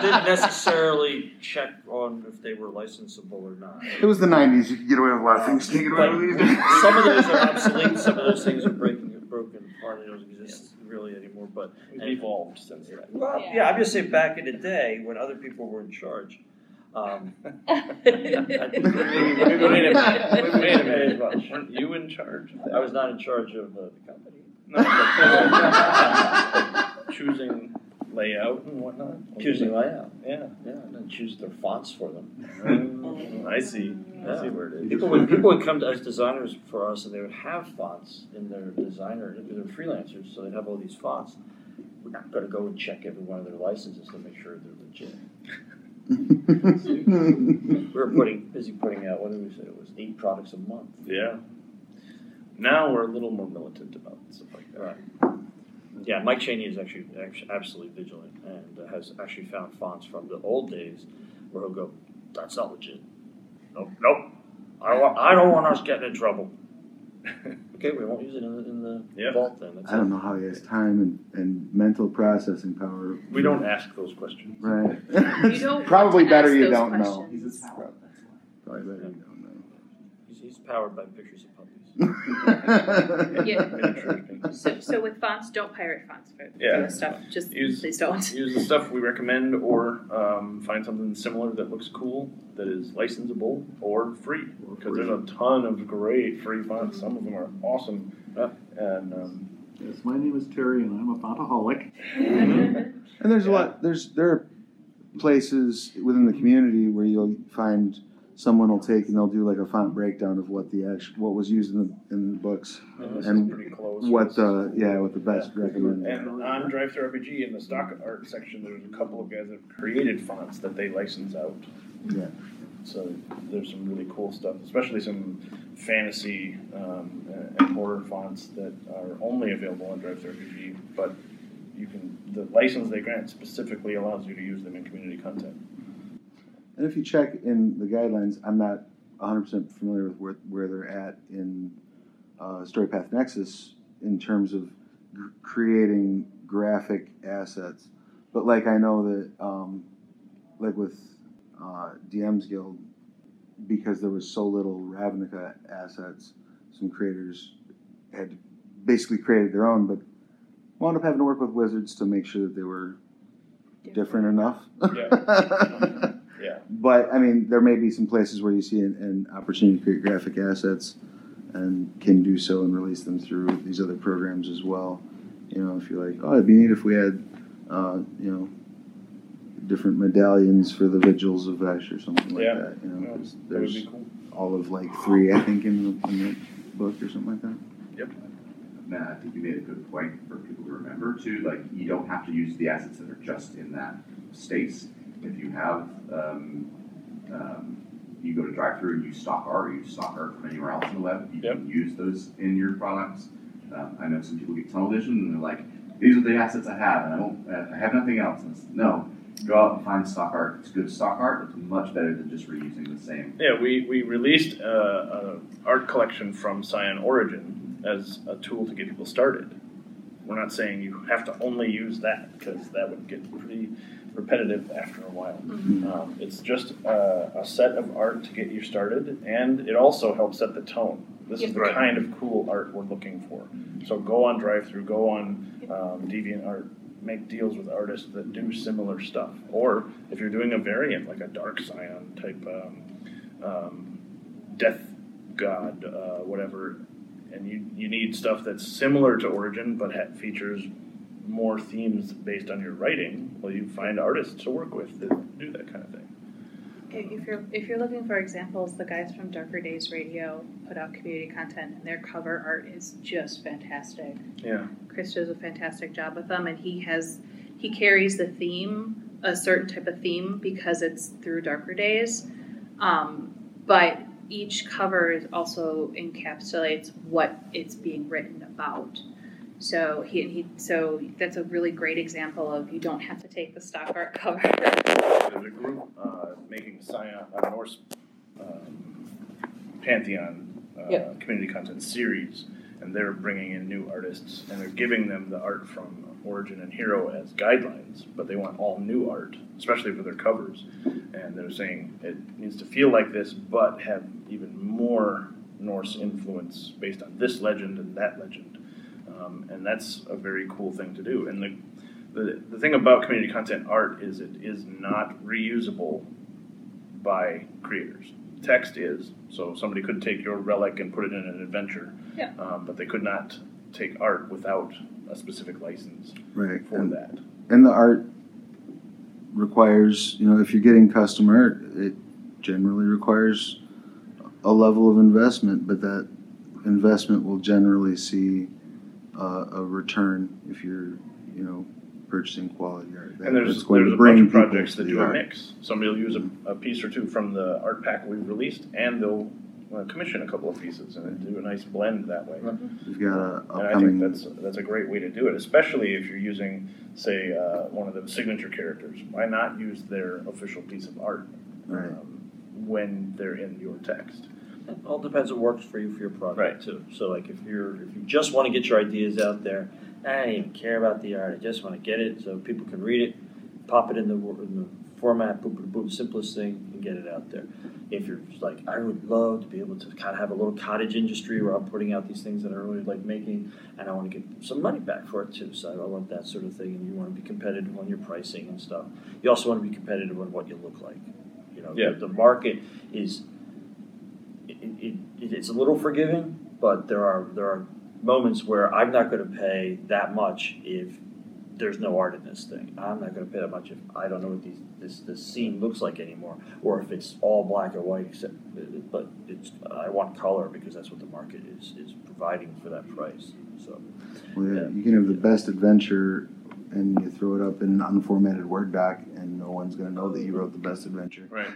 didn't necessarily check on if they were licensable or not. It was the '90s. You could get away with a lot of things. You get away with these days. some of those are obsolete. Some of those things are breaking, broken apart. They don't exist really anymore. But We've and- evolved since then. well, Yeah. yeah. I'm just saying back in the day when other people were in charge. Um, Wait a minute. Wait a minute. Weren't you in charge? I was not in charge of uh, the company. Choosing layout and whatnot. Choosing layout. Yeah. Yeah, and then choose their fonts for them. Mm, I see. I see where it is. People would people would come to as designers for us, and they would have fonts in their designer. They're freelancers, so they'd have all these fonts. We're not going to go and check every one of their licenses to make sure they're legit. We were putting busy putting out what did we say? It was eight products a month. Yeah. Now we're a little more militant about stuff like that. Right. Yeah, Mike Chaney is actually, actually absolutely vigilant and uh, has actually found fonts from the old days where he'll go, "That's not legit." Nope, nope. I don't want, I don't want us getting in trouble. Okay, we won't use it in the, in the Yeah. vault then. That's I don't it. know how he has time and, and mental processing power. We don't ask those questions. Right. Don't Probably better you don't know. He's a talent. Probably better you don't know. He's, he's powered by pictures of puppies. Yeah. So, so with fonts, don't pirate fonts for, Yeah. this stuff. Just Use- please don't. Use the stuff we recommend, or um, find something similar that looks cool, that is licensable or free. Because there's a ton of great free fonts. Some of them are awesome. Yeah. And um, Yes, my name is Terry, and I'm a fontaholic. And there's a lot. There's there are places within the community where you'll find someone will take and they'll do like a font breakdown of what the actual what was used in the in the books, and this And is pretty close. what the yeah what the best Yeah. recommended. And on DriveThruRPG in the stock art section, there's a couple of guys that have created fonts that they license out. Yeah. So there's some really cool stuff, especially some fantasy um, and horror fonts that are only available on DriveThruRPG, but you can the license they grant specifically allows you to use them in community content. And if you check in the guidelines, I'm not 100% familiar with where, where they're at in uh, StoryPath Nexus in terms of g- creating graphic assets. But like I know that, um, like with uh, DM's Guild, because there was so little Ravnica assets, some creators had basically created their own, but wound up having to work with wizards to make sure that they were different enough. Yeah. But I mean, there may be some places where you see an, an opportunity to create graphic assets and can do so and release them through these other programs as well. You know, if you're like, oh, it'd be neat if we had, uh, you know, different medallions for the vigils of Vesh or something like Yeah. that. You know, Yeah, there's, That would there's be cool. all of like three, I think, in the, in the book or something like that. Yep. Matt, I think you made a good point for people to remember too. Like, you don't have to use the assets that are just in that space. If you have, um, um, you go to drive through and you stock art, or use stock art from anywhere else in the web, you can use those in your products. Um, I know some people get tunnel vision and they're like, these are the assets I have, and I don't, I have nothing else. And no, go out and find stock art. It's good stock art. It's much better than just reusing the same. Yeah, we, we released a, a art collection from Scion Origin as a tool to get people started. We're not saying you have to only use that because that would get pretty repetitive after a while. Um, it's just a, a set of art to get you started, and it also helps set the tone. This is the Right. kind of cool art we're looking for. So go on drive through, go on um, DeviantArt, make deals with artists that do similar stuff. Or if you're doing a variant like a Dark Scion type um, um, Death God, uh, whatever, and you, you need stuff that's similar to Origin but ha- features more themes based on your writing, well, you find artists to work with that do that kind of thing. If you're if you're looking for examples, the guys from Darker Days Radio put out community content, and their cover art is just fantastic. Yeah. Chris does a fantastic job with them, and he has he carries the theme, a certain type of theme, because it's through Darker Days. Um, but each cover is also encapsulates what it's being written about. So he, he so that's a really great example of you don't have to take the stock art cover. There's a group uh, making Scion, uh, Norse um, Pantheon uh, Yep. community content series, and they're bringing in new artists, and they're giving them the art from Origin and Hero as guidelines, but they want all new art, especially for their covers. And they're saying it needs to feel like this, but have even more Norse influence based on this legend and that legend. Um, and that's a very cool thing to do. And the the, the thing about community content art is it is not reusable by creators. Text is, so somebody could take your relic and put it in an adventure, Yeah. um, but they could not take art without a specific license Right. for And, that. and the art requires, you know, if you're getting custom art, it generally requires a level of investment, but that investment will generally see uh, a return if you're, you know, purchasing quality art. That- And there's, going there's to a bunch of projects that the do a art. mix. Somebody will use a, a piece or two from the art pack we've released, and they'll uh, commission a couple of pieces and do a nice blend that way. We've got a And I think that's that's a great way to do it, especially if you're using, say, uh, one of the signature characters. Why not use their official piece of art Right. um, when they're in your text? It all depends what works for you for your project too. So like if you're if you just want to get your ideas out there, I don't even care about the art. I just want to get it so people can read it, pop it in the, in the format, boom, boom, boom, simplest thing, and get it out there. If you're like, I would love to be able to kind of have a little cottage industry where I'm putting out these things that I really like making, and I want to get some money back for it too. So I want that sort of thing, and you want to be competitive on your pricing and stuff. You also want to be competitive on what you look like. You know, Yeah. the, the market is it, it, it, it's a little forgiving, but there are there are moments where I'm not going to pay that much if there's no art in this thing. I'm not going to pay that much if I don't know what these, this this scene looks like anymore, or if it's all black or white. Except, but it's I want color because that's what the market is is providing for that price. So Well, yeah, Yeah. you can have the best adventure and you throw it up in an unformatted Word doc and no one's going to know that you wrote the best adventure. Right.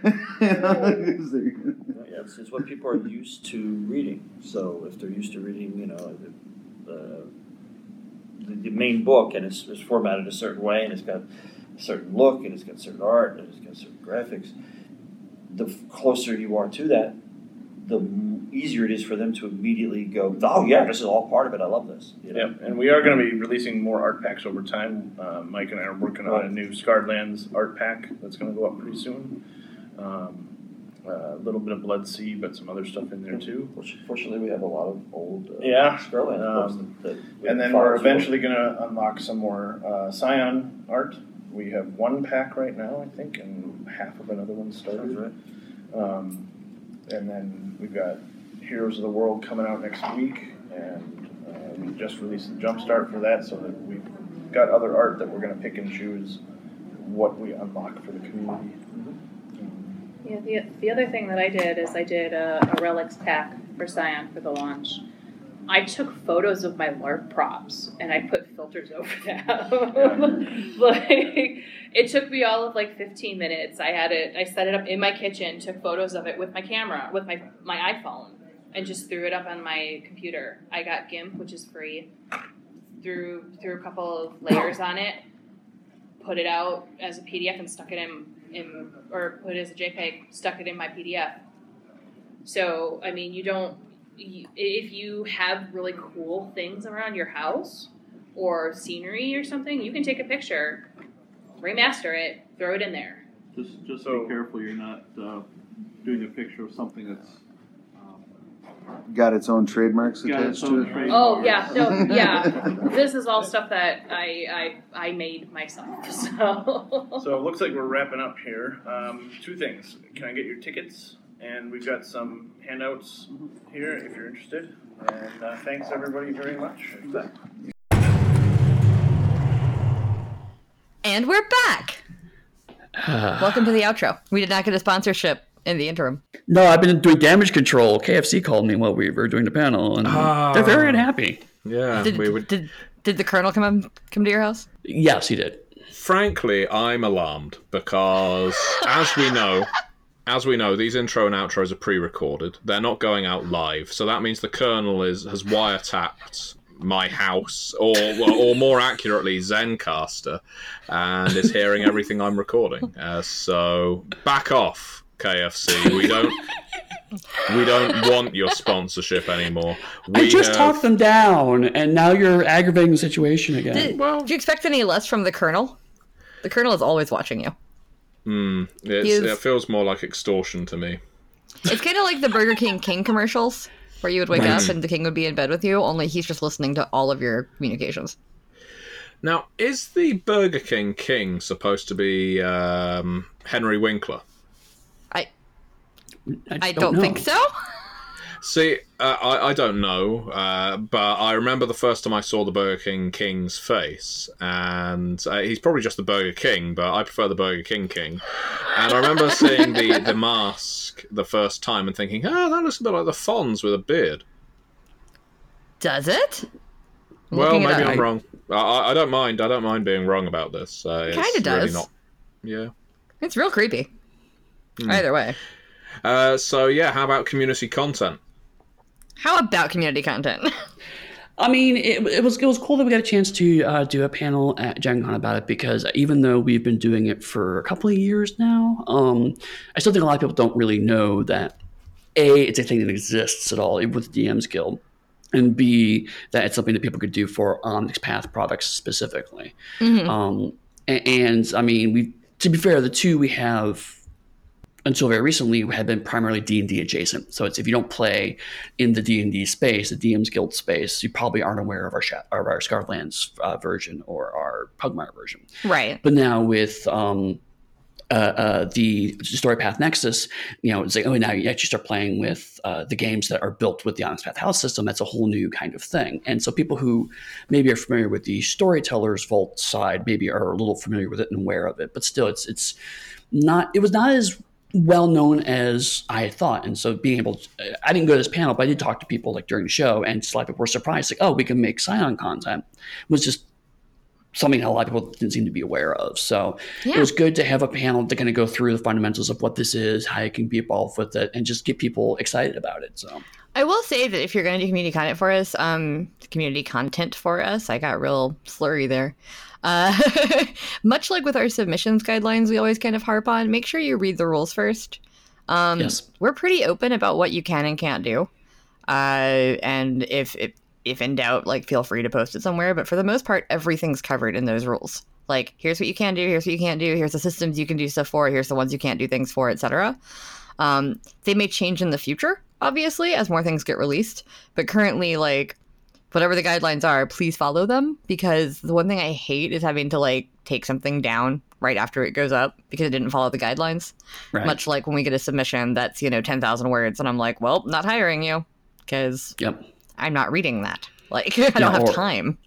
You know, 'cause they're- yeah, it's, it's what people are used to reading. So if they're used to reading, you know, the, the, the, the main book and it's, it's formatted a certain way and it's got a certain look and it's got certain art and it's got certain graphics, the closer you are to that, the easier it is for them to immediately go, oh yeah, this is all part of it. I love this. You know? Yep, and we are going to be releasing more art packs over time. Uh, Mike and I are working on a new Scarred Lands art pack that's going to go up pretty soon. Um, a little bit of Blood Sea, but some other stuff in there too. Fortunately, we have a lot of old uh, Yeah, books um, that, that And then we're eventually going to unlock some more uh, Scion art. We have one pack right now, I think, and half of another one started. right. Um, and then we've got Heroes of the World coming out next week, and uh, we just released the Jumpstart for that, so that we've got other art that we're going to pick and choose what we unlock for the community. Yeah, the, the other thing that I did is I did a, a relics pack for Scion for the launch. I took photos of my LARP props and I put filters over them. like it took me all of like 15 minutes. I had it. I set it up in my kitchen, took photos of it with my camera, with my my iPhone, and just threw it up on my computer. I got GIMP, which is free. Threw threw a couple of layers on it, put it out as a PDF, and stuck it in in or put it as a JPEG, stuck it in my PDF. So I mean, you don't you, if you have really cool things around your house or scenery or something, you can take a picture, remaster it, throw it in there. Just, just So- be careful you're not uh, doing a picture of something that's got its own trademarks got attached its to it. trademark. Oh yeah, no, yeah. this is all stuff that I I, I made myself. So, So it looks like we're wrapping up here. Um, two things. Can I get your tickets? And we've got some handouts here if you're interested. And uh, thanks everybody very much. And we're back. Welcome to the outro. We did not get a sponsorship in the interim. No, I've been doing damage control. KFC called me while we were doing the panel, and they're very unhappy. Yeah, Did, we would. did did the colonel come come to your house? Yes, he did. Frankly, I'm alarmed because, as we know, as we know, these intro and outros are pre-recorded. They're not going out live, so that means the colonel is has wiretapped my house, or or more accurately, Zencastr, and is hearing everything I'm recording. Uh, so back off, KFC. We don't. We don't want your sponsorship anymore. We I just have- talked them down, and now you're aggravating the situation again. Did, well- do you expect any less from the colonel? The colonel is always watching you. Hmm, it's, is- it feels more like extortion to me. It's kind of like the Burger King King commercials, where you would wake up and the king would be in bed with you. Only he's just listening to all of your communications. Now, is the Burger King king supposed to be um, Henry Winkler? I I, I don't, think so. See, uh, I, I don't know, uh, but I remember the first time I saw the Burger King king's face, and uh, he's probably just the Burger King, but I prefer the Burger King king. And I remember seeing the, the mask the first time and thinking, oh, that looks a bit like the Fonz with a beard. Does it? I'm well, looking it maybe. I'm wrong. I, I I don't mind. I don't mind being wrong about this. Uh, it's Kinda does. Really not, yeah. It's real creepy. Hmm. Either way. Uh, so yeah, how about community content? How about community content? I mean, it, it was it was cool that we got a chance to uh, do a panel at Gen Con about it because even though we've been doing it for a couple of years now, um, I still think a lot of people don't really know that a it's a thing that exists at all with DMs Guild, and b that it's something that people could do for Onyx Path products specifically. Mhm. Um, a- and, I mean, we to be fair, the two we have until very recently have been primarily D and D adjacent. So it's if you don't play in the D and D space, the DM's Guild space, you probably aren't aware of our Sha- of our Scarred Lands uh, version or our Pugmire version. Right. But now with um, uh, uh, the Story Path Nexus, you know, it's like, oh, now you actually start playing with uh, the games that are built with the Onyx Path House system. That's a whole new kind of thing. And so people who maybe are familiar with the Storyteller's Vault side, maybe are a little familiar with it and aware of it. But still, it's it's not. It was not as well known as I had thought. And so being able to, I didn't go to this panel, but I did talk to people like during the show and a lot of people were surprised, like, oh, we can make Scion content. It was just something that a lot of people didn't seem to be aware of. So Yeah. it was good to have a panel to kind of go through the fundamentals of what this is, how you can be involved with it, and just get people excited about it. So I will say that if you're going to do community content for us, um, community content for us, I got real slurry there. Uh, much like with our submissions guidelines, we always kind of harp on make sure you read the rules first. Um, Yes. We're pretty open about what you can and can't do. Uh, and if, if if in doubt, like feel free to post it somewhere. But for the most part, everything's covered in those rules. Like here's what you can do, here's what you can't do, here's the systems you can do stuff for, here's the ones you can't do things for, etc. Um, they may change in the future, obviously, as more things get released. But currently, like whatever the guidelines are, please follow them because the one thing I hate is having to like take something down right after it goes up because it didn't follow the guidelines. right. Much like when we get a submission that's, you know, 10,000 words and I'm like, well, not hiring you because Yep. I'm not reading that. Like, I don't Yeah, have or- time.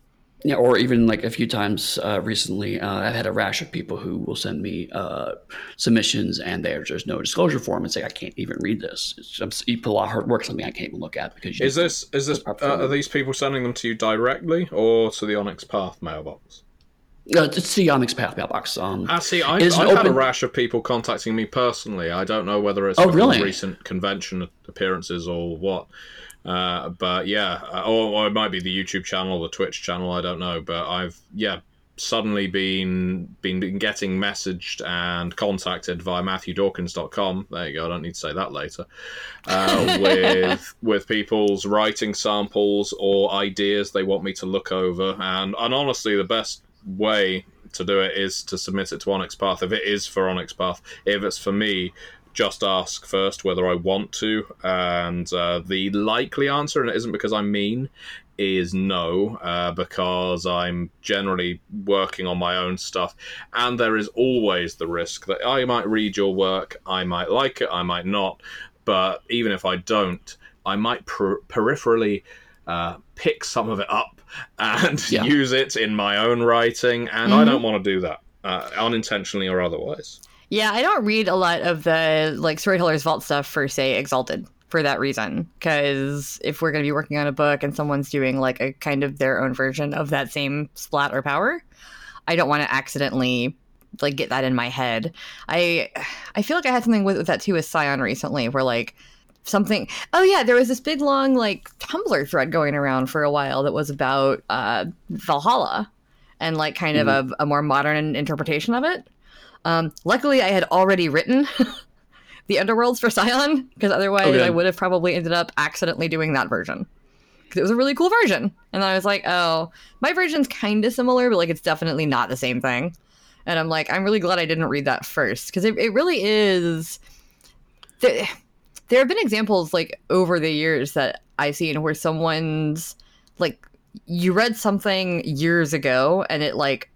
Yeah, or even like a few times uh, recently, uh, I've had a rash of people who will send me uh, submissions and there's just no disclosure form and say I can't even read this. It's you a lot of hard work something I can't even look at because you Is this is this uh, are these people sending them to you directly or to the Onyx Path mailbox? uh, it's the Onyx Path mailbox. Um, I see. I've, I've an had a open- rash of people contacting me personally. I don't know whether it's Oh, really? recent convention appearances or what. Uh, but yeah, uh, or, or it might be the YouTube channel, the Twitch channel. I don't know. But I've yeah suddenly been been, been getting messaged and contacted via MatthewDawkins.com. There you go. I don't need to say that later. Uh, with with people's writing samples or ideas they want me to look over, and and honestly, the best way to do it is to submit it to Onyx Path. If it is for Onyx Path, if it's for me, just ask first whether I want to. And uh, the likely answer, and it isn't because I'm mean, is no, uh, because I'm generally working on my own stuff. And there is always the risk that I might read your work, I might like it, I might not. But even if I don't, I might per- peripherally uh, pick some of it up and Yeah. use it in my own writing. And I don't want to do that, uh, unintentionally or otherwise. Yeah, I don't read a lot of the like Storyteller's Vault stuff for say Exalted for that reason. Because if we're going to be working on a book and someone's doing like a kind of their own version of that same splat or power, I don't want to accidentally like get that in my head. I I feel like I had something with, with that too with Scion recently, where like something. Oh yeah, there was this big long like Tumblr thread going around for a while that was about uh, Valhalla and like kind of a, a more modern interpretation of it. Um, luckily, I had already written the Underworlds for Scion because otherwise, Okay. I would have probably ended up accidentally doing that version because it was a really cool version. And I was like, oh, my version's kind of similar, but like it's definitely not the same thing. And I'm like, I'm really glad I didn't read that first because it, it really is. There, there have been examples like over the years that I've seen where someone's like, you read something years ago and it like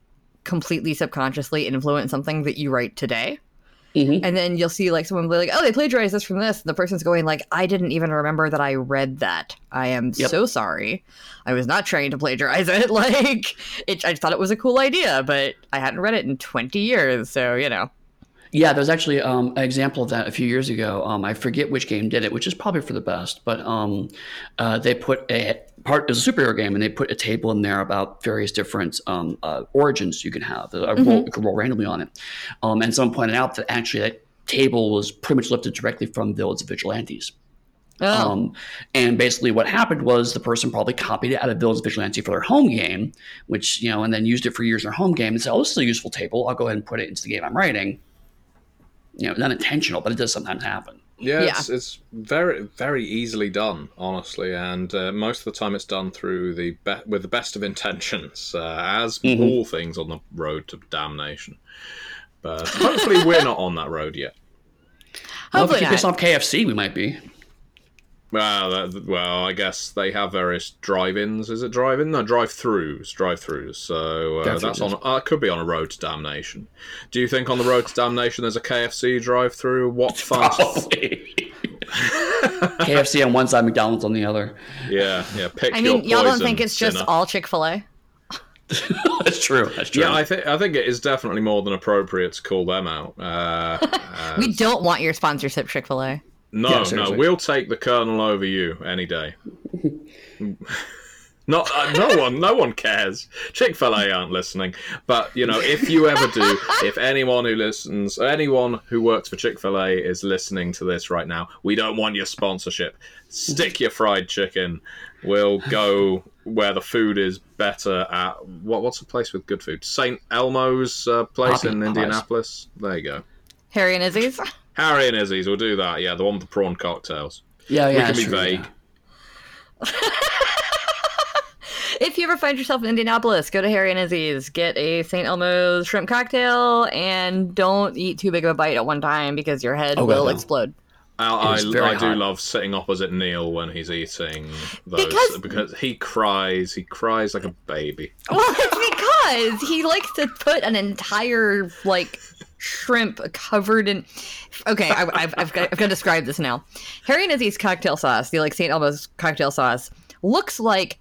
completely subconsciously influence something that you write today. Mhm. And then you'll see like someone be like, "Oh, they plagiarized this from this." And the person's going like, "I didn't even remember that I read that. I am Yep. so sorry. I was not trying to plagiarize it. Like, it, I thought it was a cool idea, but I hadn't read it in twenty years. So you know, Yeah, there's actually um, an example of that a few years ago. Um, I forget which game did it, which is probably for the best. But um, uh, they put a part was a superhero game, and they put a table in there about various different um, uh, origins you can have. Uh, roll, you can roll randomly on it, um, and someone pointed out that actually that table was pretty much lifted directly from Villains and Vigilantes. oh, Um, and basically, what happened was the person probably copied it out of Village Vigilante for their home game, which you know, and then used it for years in their home game and said, "Oh, this is a useful table. I'll go ahead and put it into the game I'm writing." You know, not intentional, but it does sometimes happen. Yeah, Yeah. It's, it's very very easily done, honestly, and uh, most of the time it's done through the be- with the best of intentions, uh, as Mhm. all things on the road to damnation. But hopefully, we're not on that road yet. Well, if we Hopefully keep this not. off KFC, we might be. Well, that, well, I guess they have various drive-ins. Is it drive-in? No, drive-throughs. Drive-throughs. So uh, that's on. Uh, could be on a road to damnation. Do you think on the road to damnation there's a KFC drive-through? What fun! KFC on one side, McDonald's on the other. yeah, yeah. Pick I mean, y'all don't think it's just sinner. all Chick Fil A? That's true. That's true. Yeah, I think I think it is definitely more than appropriate to call them out. Uh, We don't want your sponsorship, Chick Fil A. No, Yeah, no, we'll take the colonel over you any day. Not, uh, no one, no one cares. Chick Fil A aren't listening, but you know, if you ever do, if anyone who listens, anyone who works for Chick Fil A is listening to this right now, we don't want your sponsorship. Stick your fried chicken. We'll go where the food is better at. What, what's a place with good food? Saint Elmo's uh, place Poppy- in. Indianapolis. There you go. Harry and Izzy's. Harry and Izzy's We'll do that. Yeah, the one with the prawn cocktails. yeah, yeah. we can be true, vague. yeah. If you ever find yourself in Indianapolis, go to Harry and Izzy's, get a St. Elmo's shrimp cocktail, and don't eat too big of a bite at one time because your head Oh, will no. explode. I, I, I do love sitting opposite Neall when he's eating those Because- because, he cries. He cries like a baby. Well, it's because he likes to put an entire like shrimp covered in. Okay, I, I've, I've, got, I've got to describe this now. Harry and Izzy's cocktail sauce, the like St. Elmo's cocktail sauce, looks like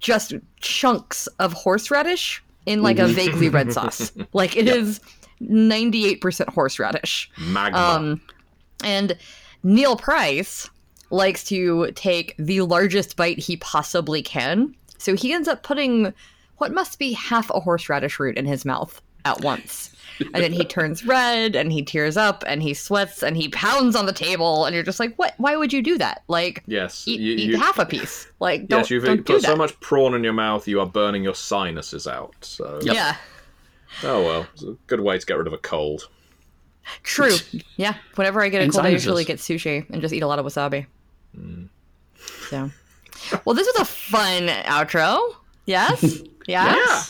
just chunks of horseradish in like a vaguely red sauce. Like it is ninety eight percent horseradish. Magma. Um, and Neall Price likes to take the largest bite he possibly can. So he ends up putting what must be half a horseradish root in his mouth at once. And then he turns red and he tears up and he sweats and he pounds on the table. And you're just like, what? Why would you do that? Like, yes, eat, you, eat half a piece. Like, don't, yes, you've don't do put that. so much prawn in your mouth, you are burning your sinuses out. So, Yep. Yeah, oh well, it's a good way to get rid of a cold. true. Yeah. Whenever I get a And cold, I usually get sushi and just eat a lot of wasabi. Mm. So, well, this was a fun outro. Yes. Yeah. Yeah.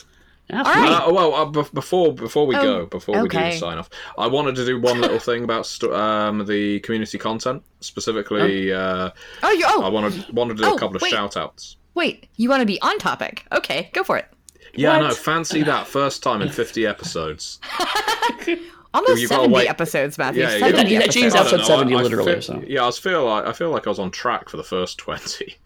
Yeah, All right. Uh, well, uh, bef- before before we Oh, go, before we do the sign off, I wanted to do one little thing about st- um, the community content, specifically. Uh, Oh, you. Oh, I wanted wanted to do Oh, a couple of wait. shout outs. Wait, you want to be on topic? Okay, go for it. Yeah, What? no, fancy that first time in fifty episodes. Almost You seventy wait. episodes, Matthew. Yeah, you seventy gotta- Yeah, episodes. James episode 70 I- I literally, feel- so. Yeah, I was feel like I feel like I was on track for the first twenty,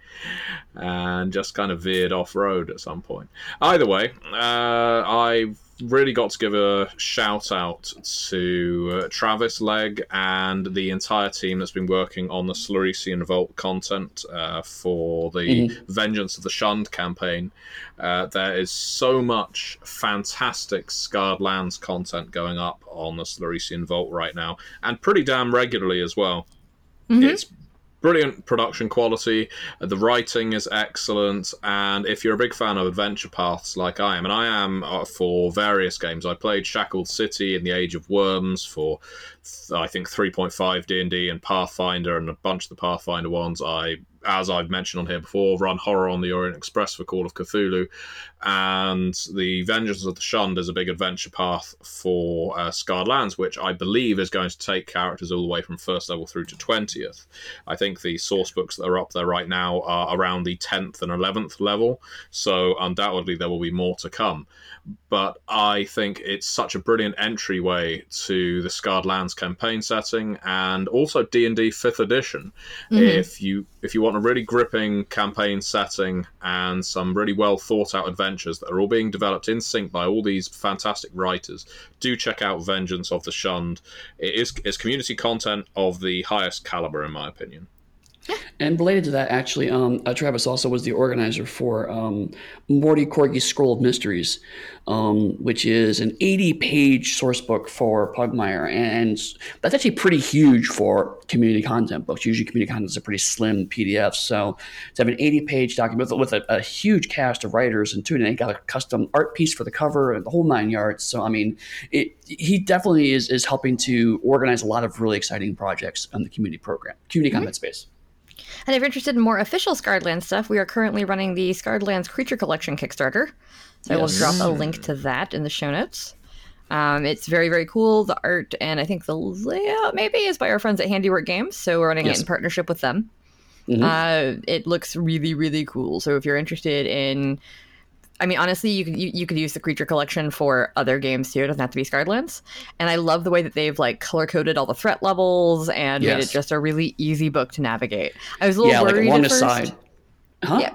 and just kind of veered off road at some point. Either way, uh, I really got to give a shout out to uh, Travis Legg and the entire team that's been working on the Slarecian Vault content uh, for the Vengeance of the Shunned campaign. Uh, there is so much fantastic Scarred Lands content going up on the Slarecian Vault right now, and pretty damn regularly as well. Mhm. It's brilliant production quality. uh, The writing is excellent, and if you're a big fan of adventure paths like I am, and I am uh, for various games, I played Shackled City in the Age of Worms for I think 3.5 D&D and Pathfinder and a bunch of the Pathfinder ones. I as I've mentioned on here before, run horror on the Orient Express for Call of Cthulhu, and the Vengeance of the Shunned is a big adventure path for uh, Scarred Lands, which I believe is going to take characters all the way from first level through to twentieth. I think the source books that are up there right now are around the tenth and eleventh level, so undoubtedly there will be more to come. But I think it's such a brilliant entryway to the Scarred Lands campaign setting, and also D and D Fifth Edition. Mhm. If you if you want a really gripping campaign setting and some really well thought out adventures that are all being developed in sync by all these fantastic writers, do check out Vengeance of the Shunned. It is it's community content of the highest caliber, in my opinion. And related to that, actually, um, uh, Travis also was the organizer for um, Morty Corgi's Scroll of Mysteries, um, which is an 80 page source book for Pugmire. And that's actually pretty huge for community content books. Usually, community content is a pretty slim PDF. So, to have an 80 page document with, with a, a, huge cast of writers and two, and they got a custom art piece for the cover and the whole nine yards. So, I mean, it, he definitely is, is helping to organize a lot of really exciting projects on the community program, community mm-hmm. content space. And if you're interested in more official Scarred stuff, we are currently running the Scarred Creature Collection Kickstarter. So yes. I will drop a link to that in the show notes. Um, it's very, very cool. The art and I think the layout maybe is by our friends at Handiwork Games. So we're running yes. it in partnership with them. Mm-hmm. Uh, it looks really, really cool. So if you're interested in I mean, honestly, you could you, you, could use the creature collection for other games too. It doesn't have to be Scarredlands. And I love the way that they've like color coded all the threat levels and yes. made it just a really easy book to navigate. I was a little yeah, worried like at first. Aside. Huh? Yeah.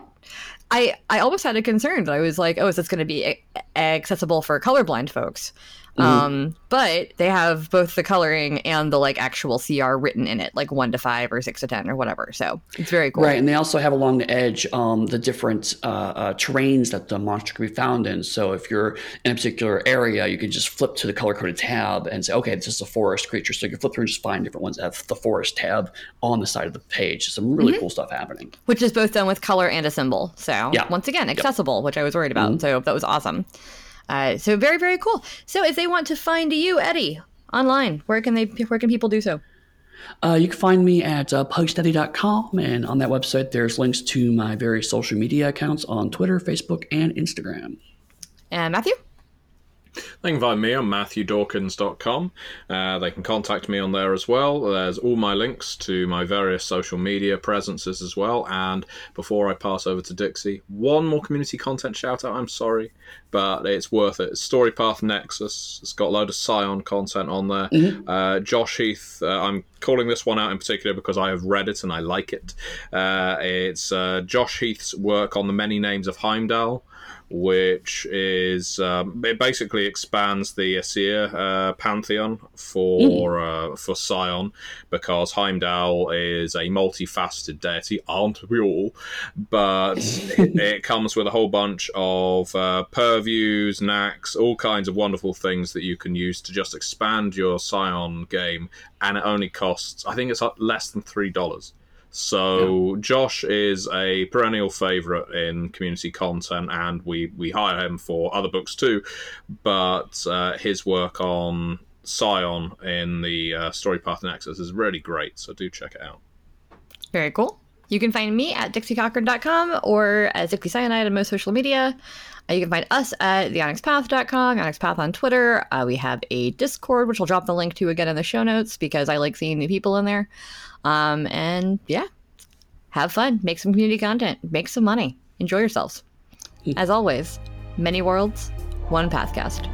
I, I almost had a concern that I was like, oh, is this going to be accessible for colorblind folks? Mm-hmm. Um, but they have both the coloring and the like actual CR written in it, like one to five or six to ten or whatever. So it's very cool. Right, and they also have along the edge um, the different uh, uh, terrains that the monster can be found in. So if you're in a particular area, you can just flip to the color coded tab and say, okay, this is a forest creature. So you can flip through and just find different ones that have the forest tab on the side of the page. Some really mm-hmm. cool stuff happening. Which is both done with color and a symbol. So yeah. once again, accessible, yep. which I was worried about. Mm-hmm. So that was awesome. Uh, so very very cool. So if they want to find you, Eddy, online, where can they where can people do so? Uh, you can find me at uh, pugsteady.com, and on that website, there's links to my various social media accounts on Twitter, Facebook, and Instagram. And Matthew? They can find me on MatthewDawkins.com. Uh, they can contact me on there as well. There's all my links to my various social media presences as well. And before I pass over to Dixie, one more community content shout out. I'm sorry, but it's worth it. It's Storypath Nexus. It's got a load of Scion content on there. Mm-hmm. Uh, Josh Heath, uh, I'm calling this one out in particular because I have read it and I like it. Uh, it's uh, Josh Heath's work on the many names of Heimdall which is um, it basically expands the Aesir uh, pantheon for mm. uh, for Scion because Heimdall is a multifaceted deity, aren't we all? But it, it, comes with a whole bunch of uh, purviews, knacks, all kinds of wonderful things that you can use to just expand your Scion game, and it only costs I think it's less than three dollars. So yeah. Josh is a perennial favourite in community content, and we we hire him for other books too. But uh, his work on Scion in the uh, Storypath Nexus is really great. So do check it out. Very cool. You can find me at dixiecochran.com or at Dixie Cyanide on most social media. Uh, you can find us at theonyxpath.com, onyxpath on Twitter. Uh, we have a Discord, which I'll drop the link to again in the show notes because I like seeing new people in there. Um, and yeah, have fun, make some community content, make some money, enjoy yourselves. As always, many worlds, one pathcast.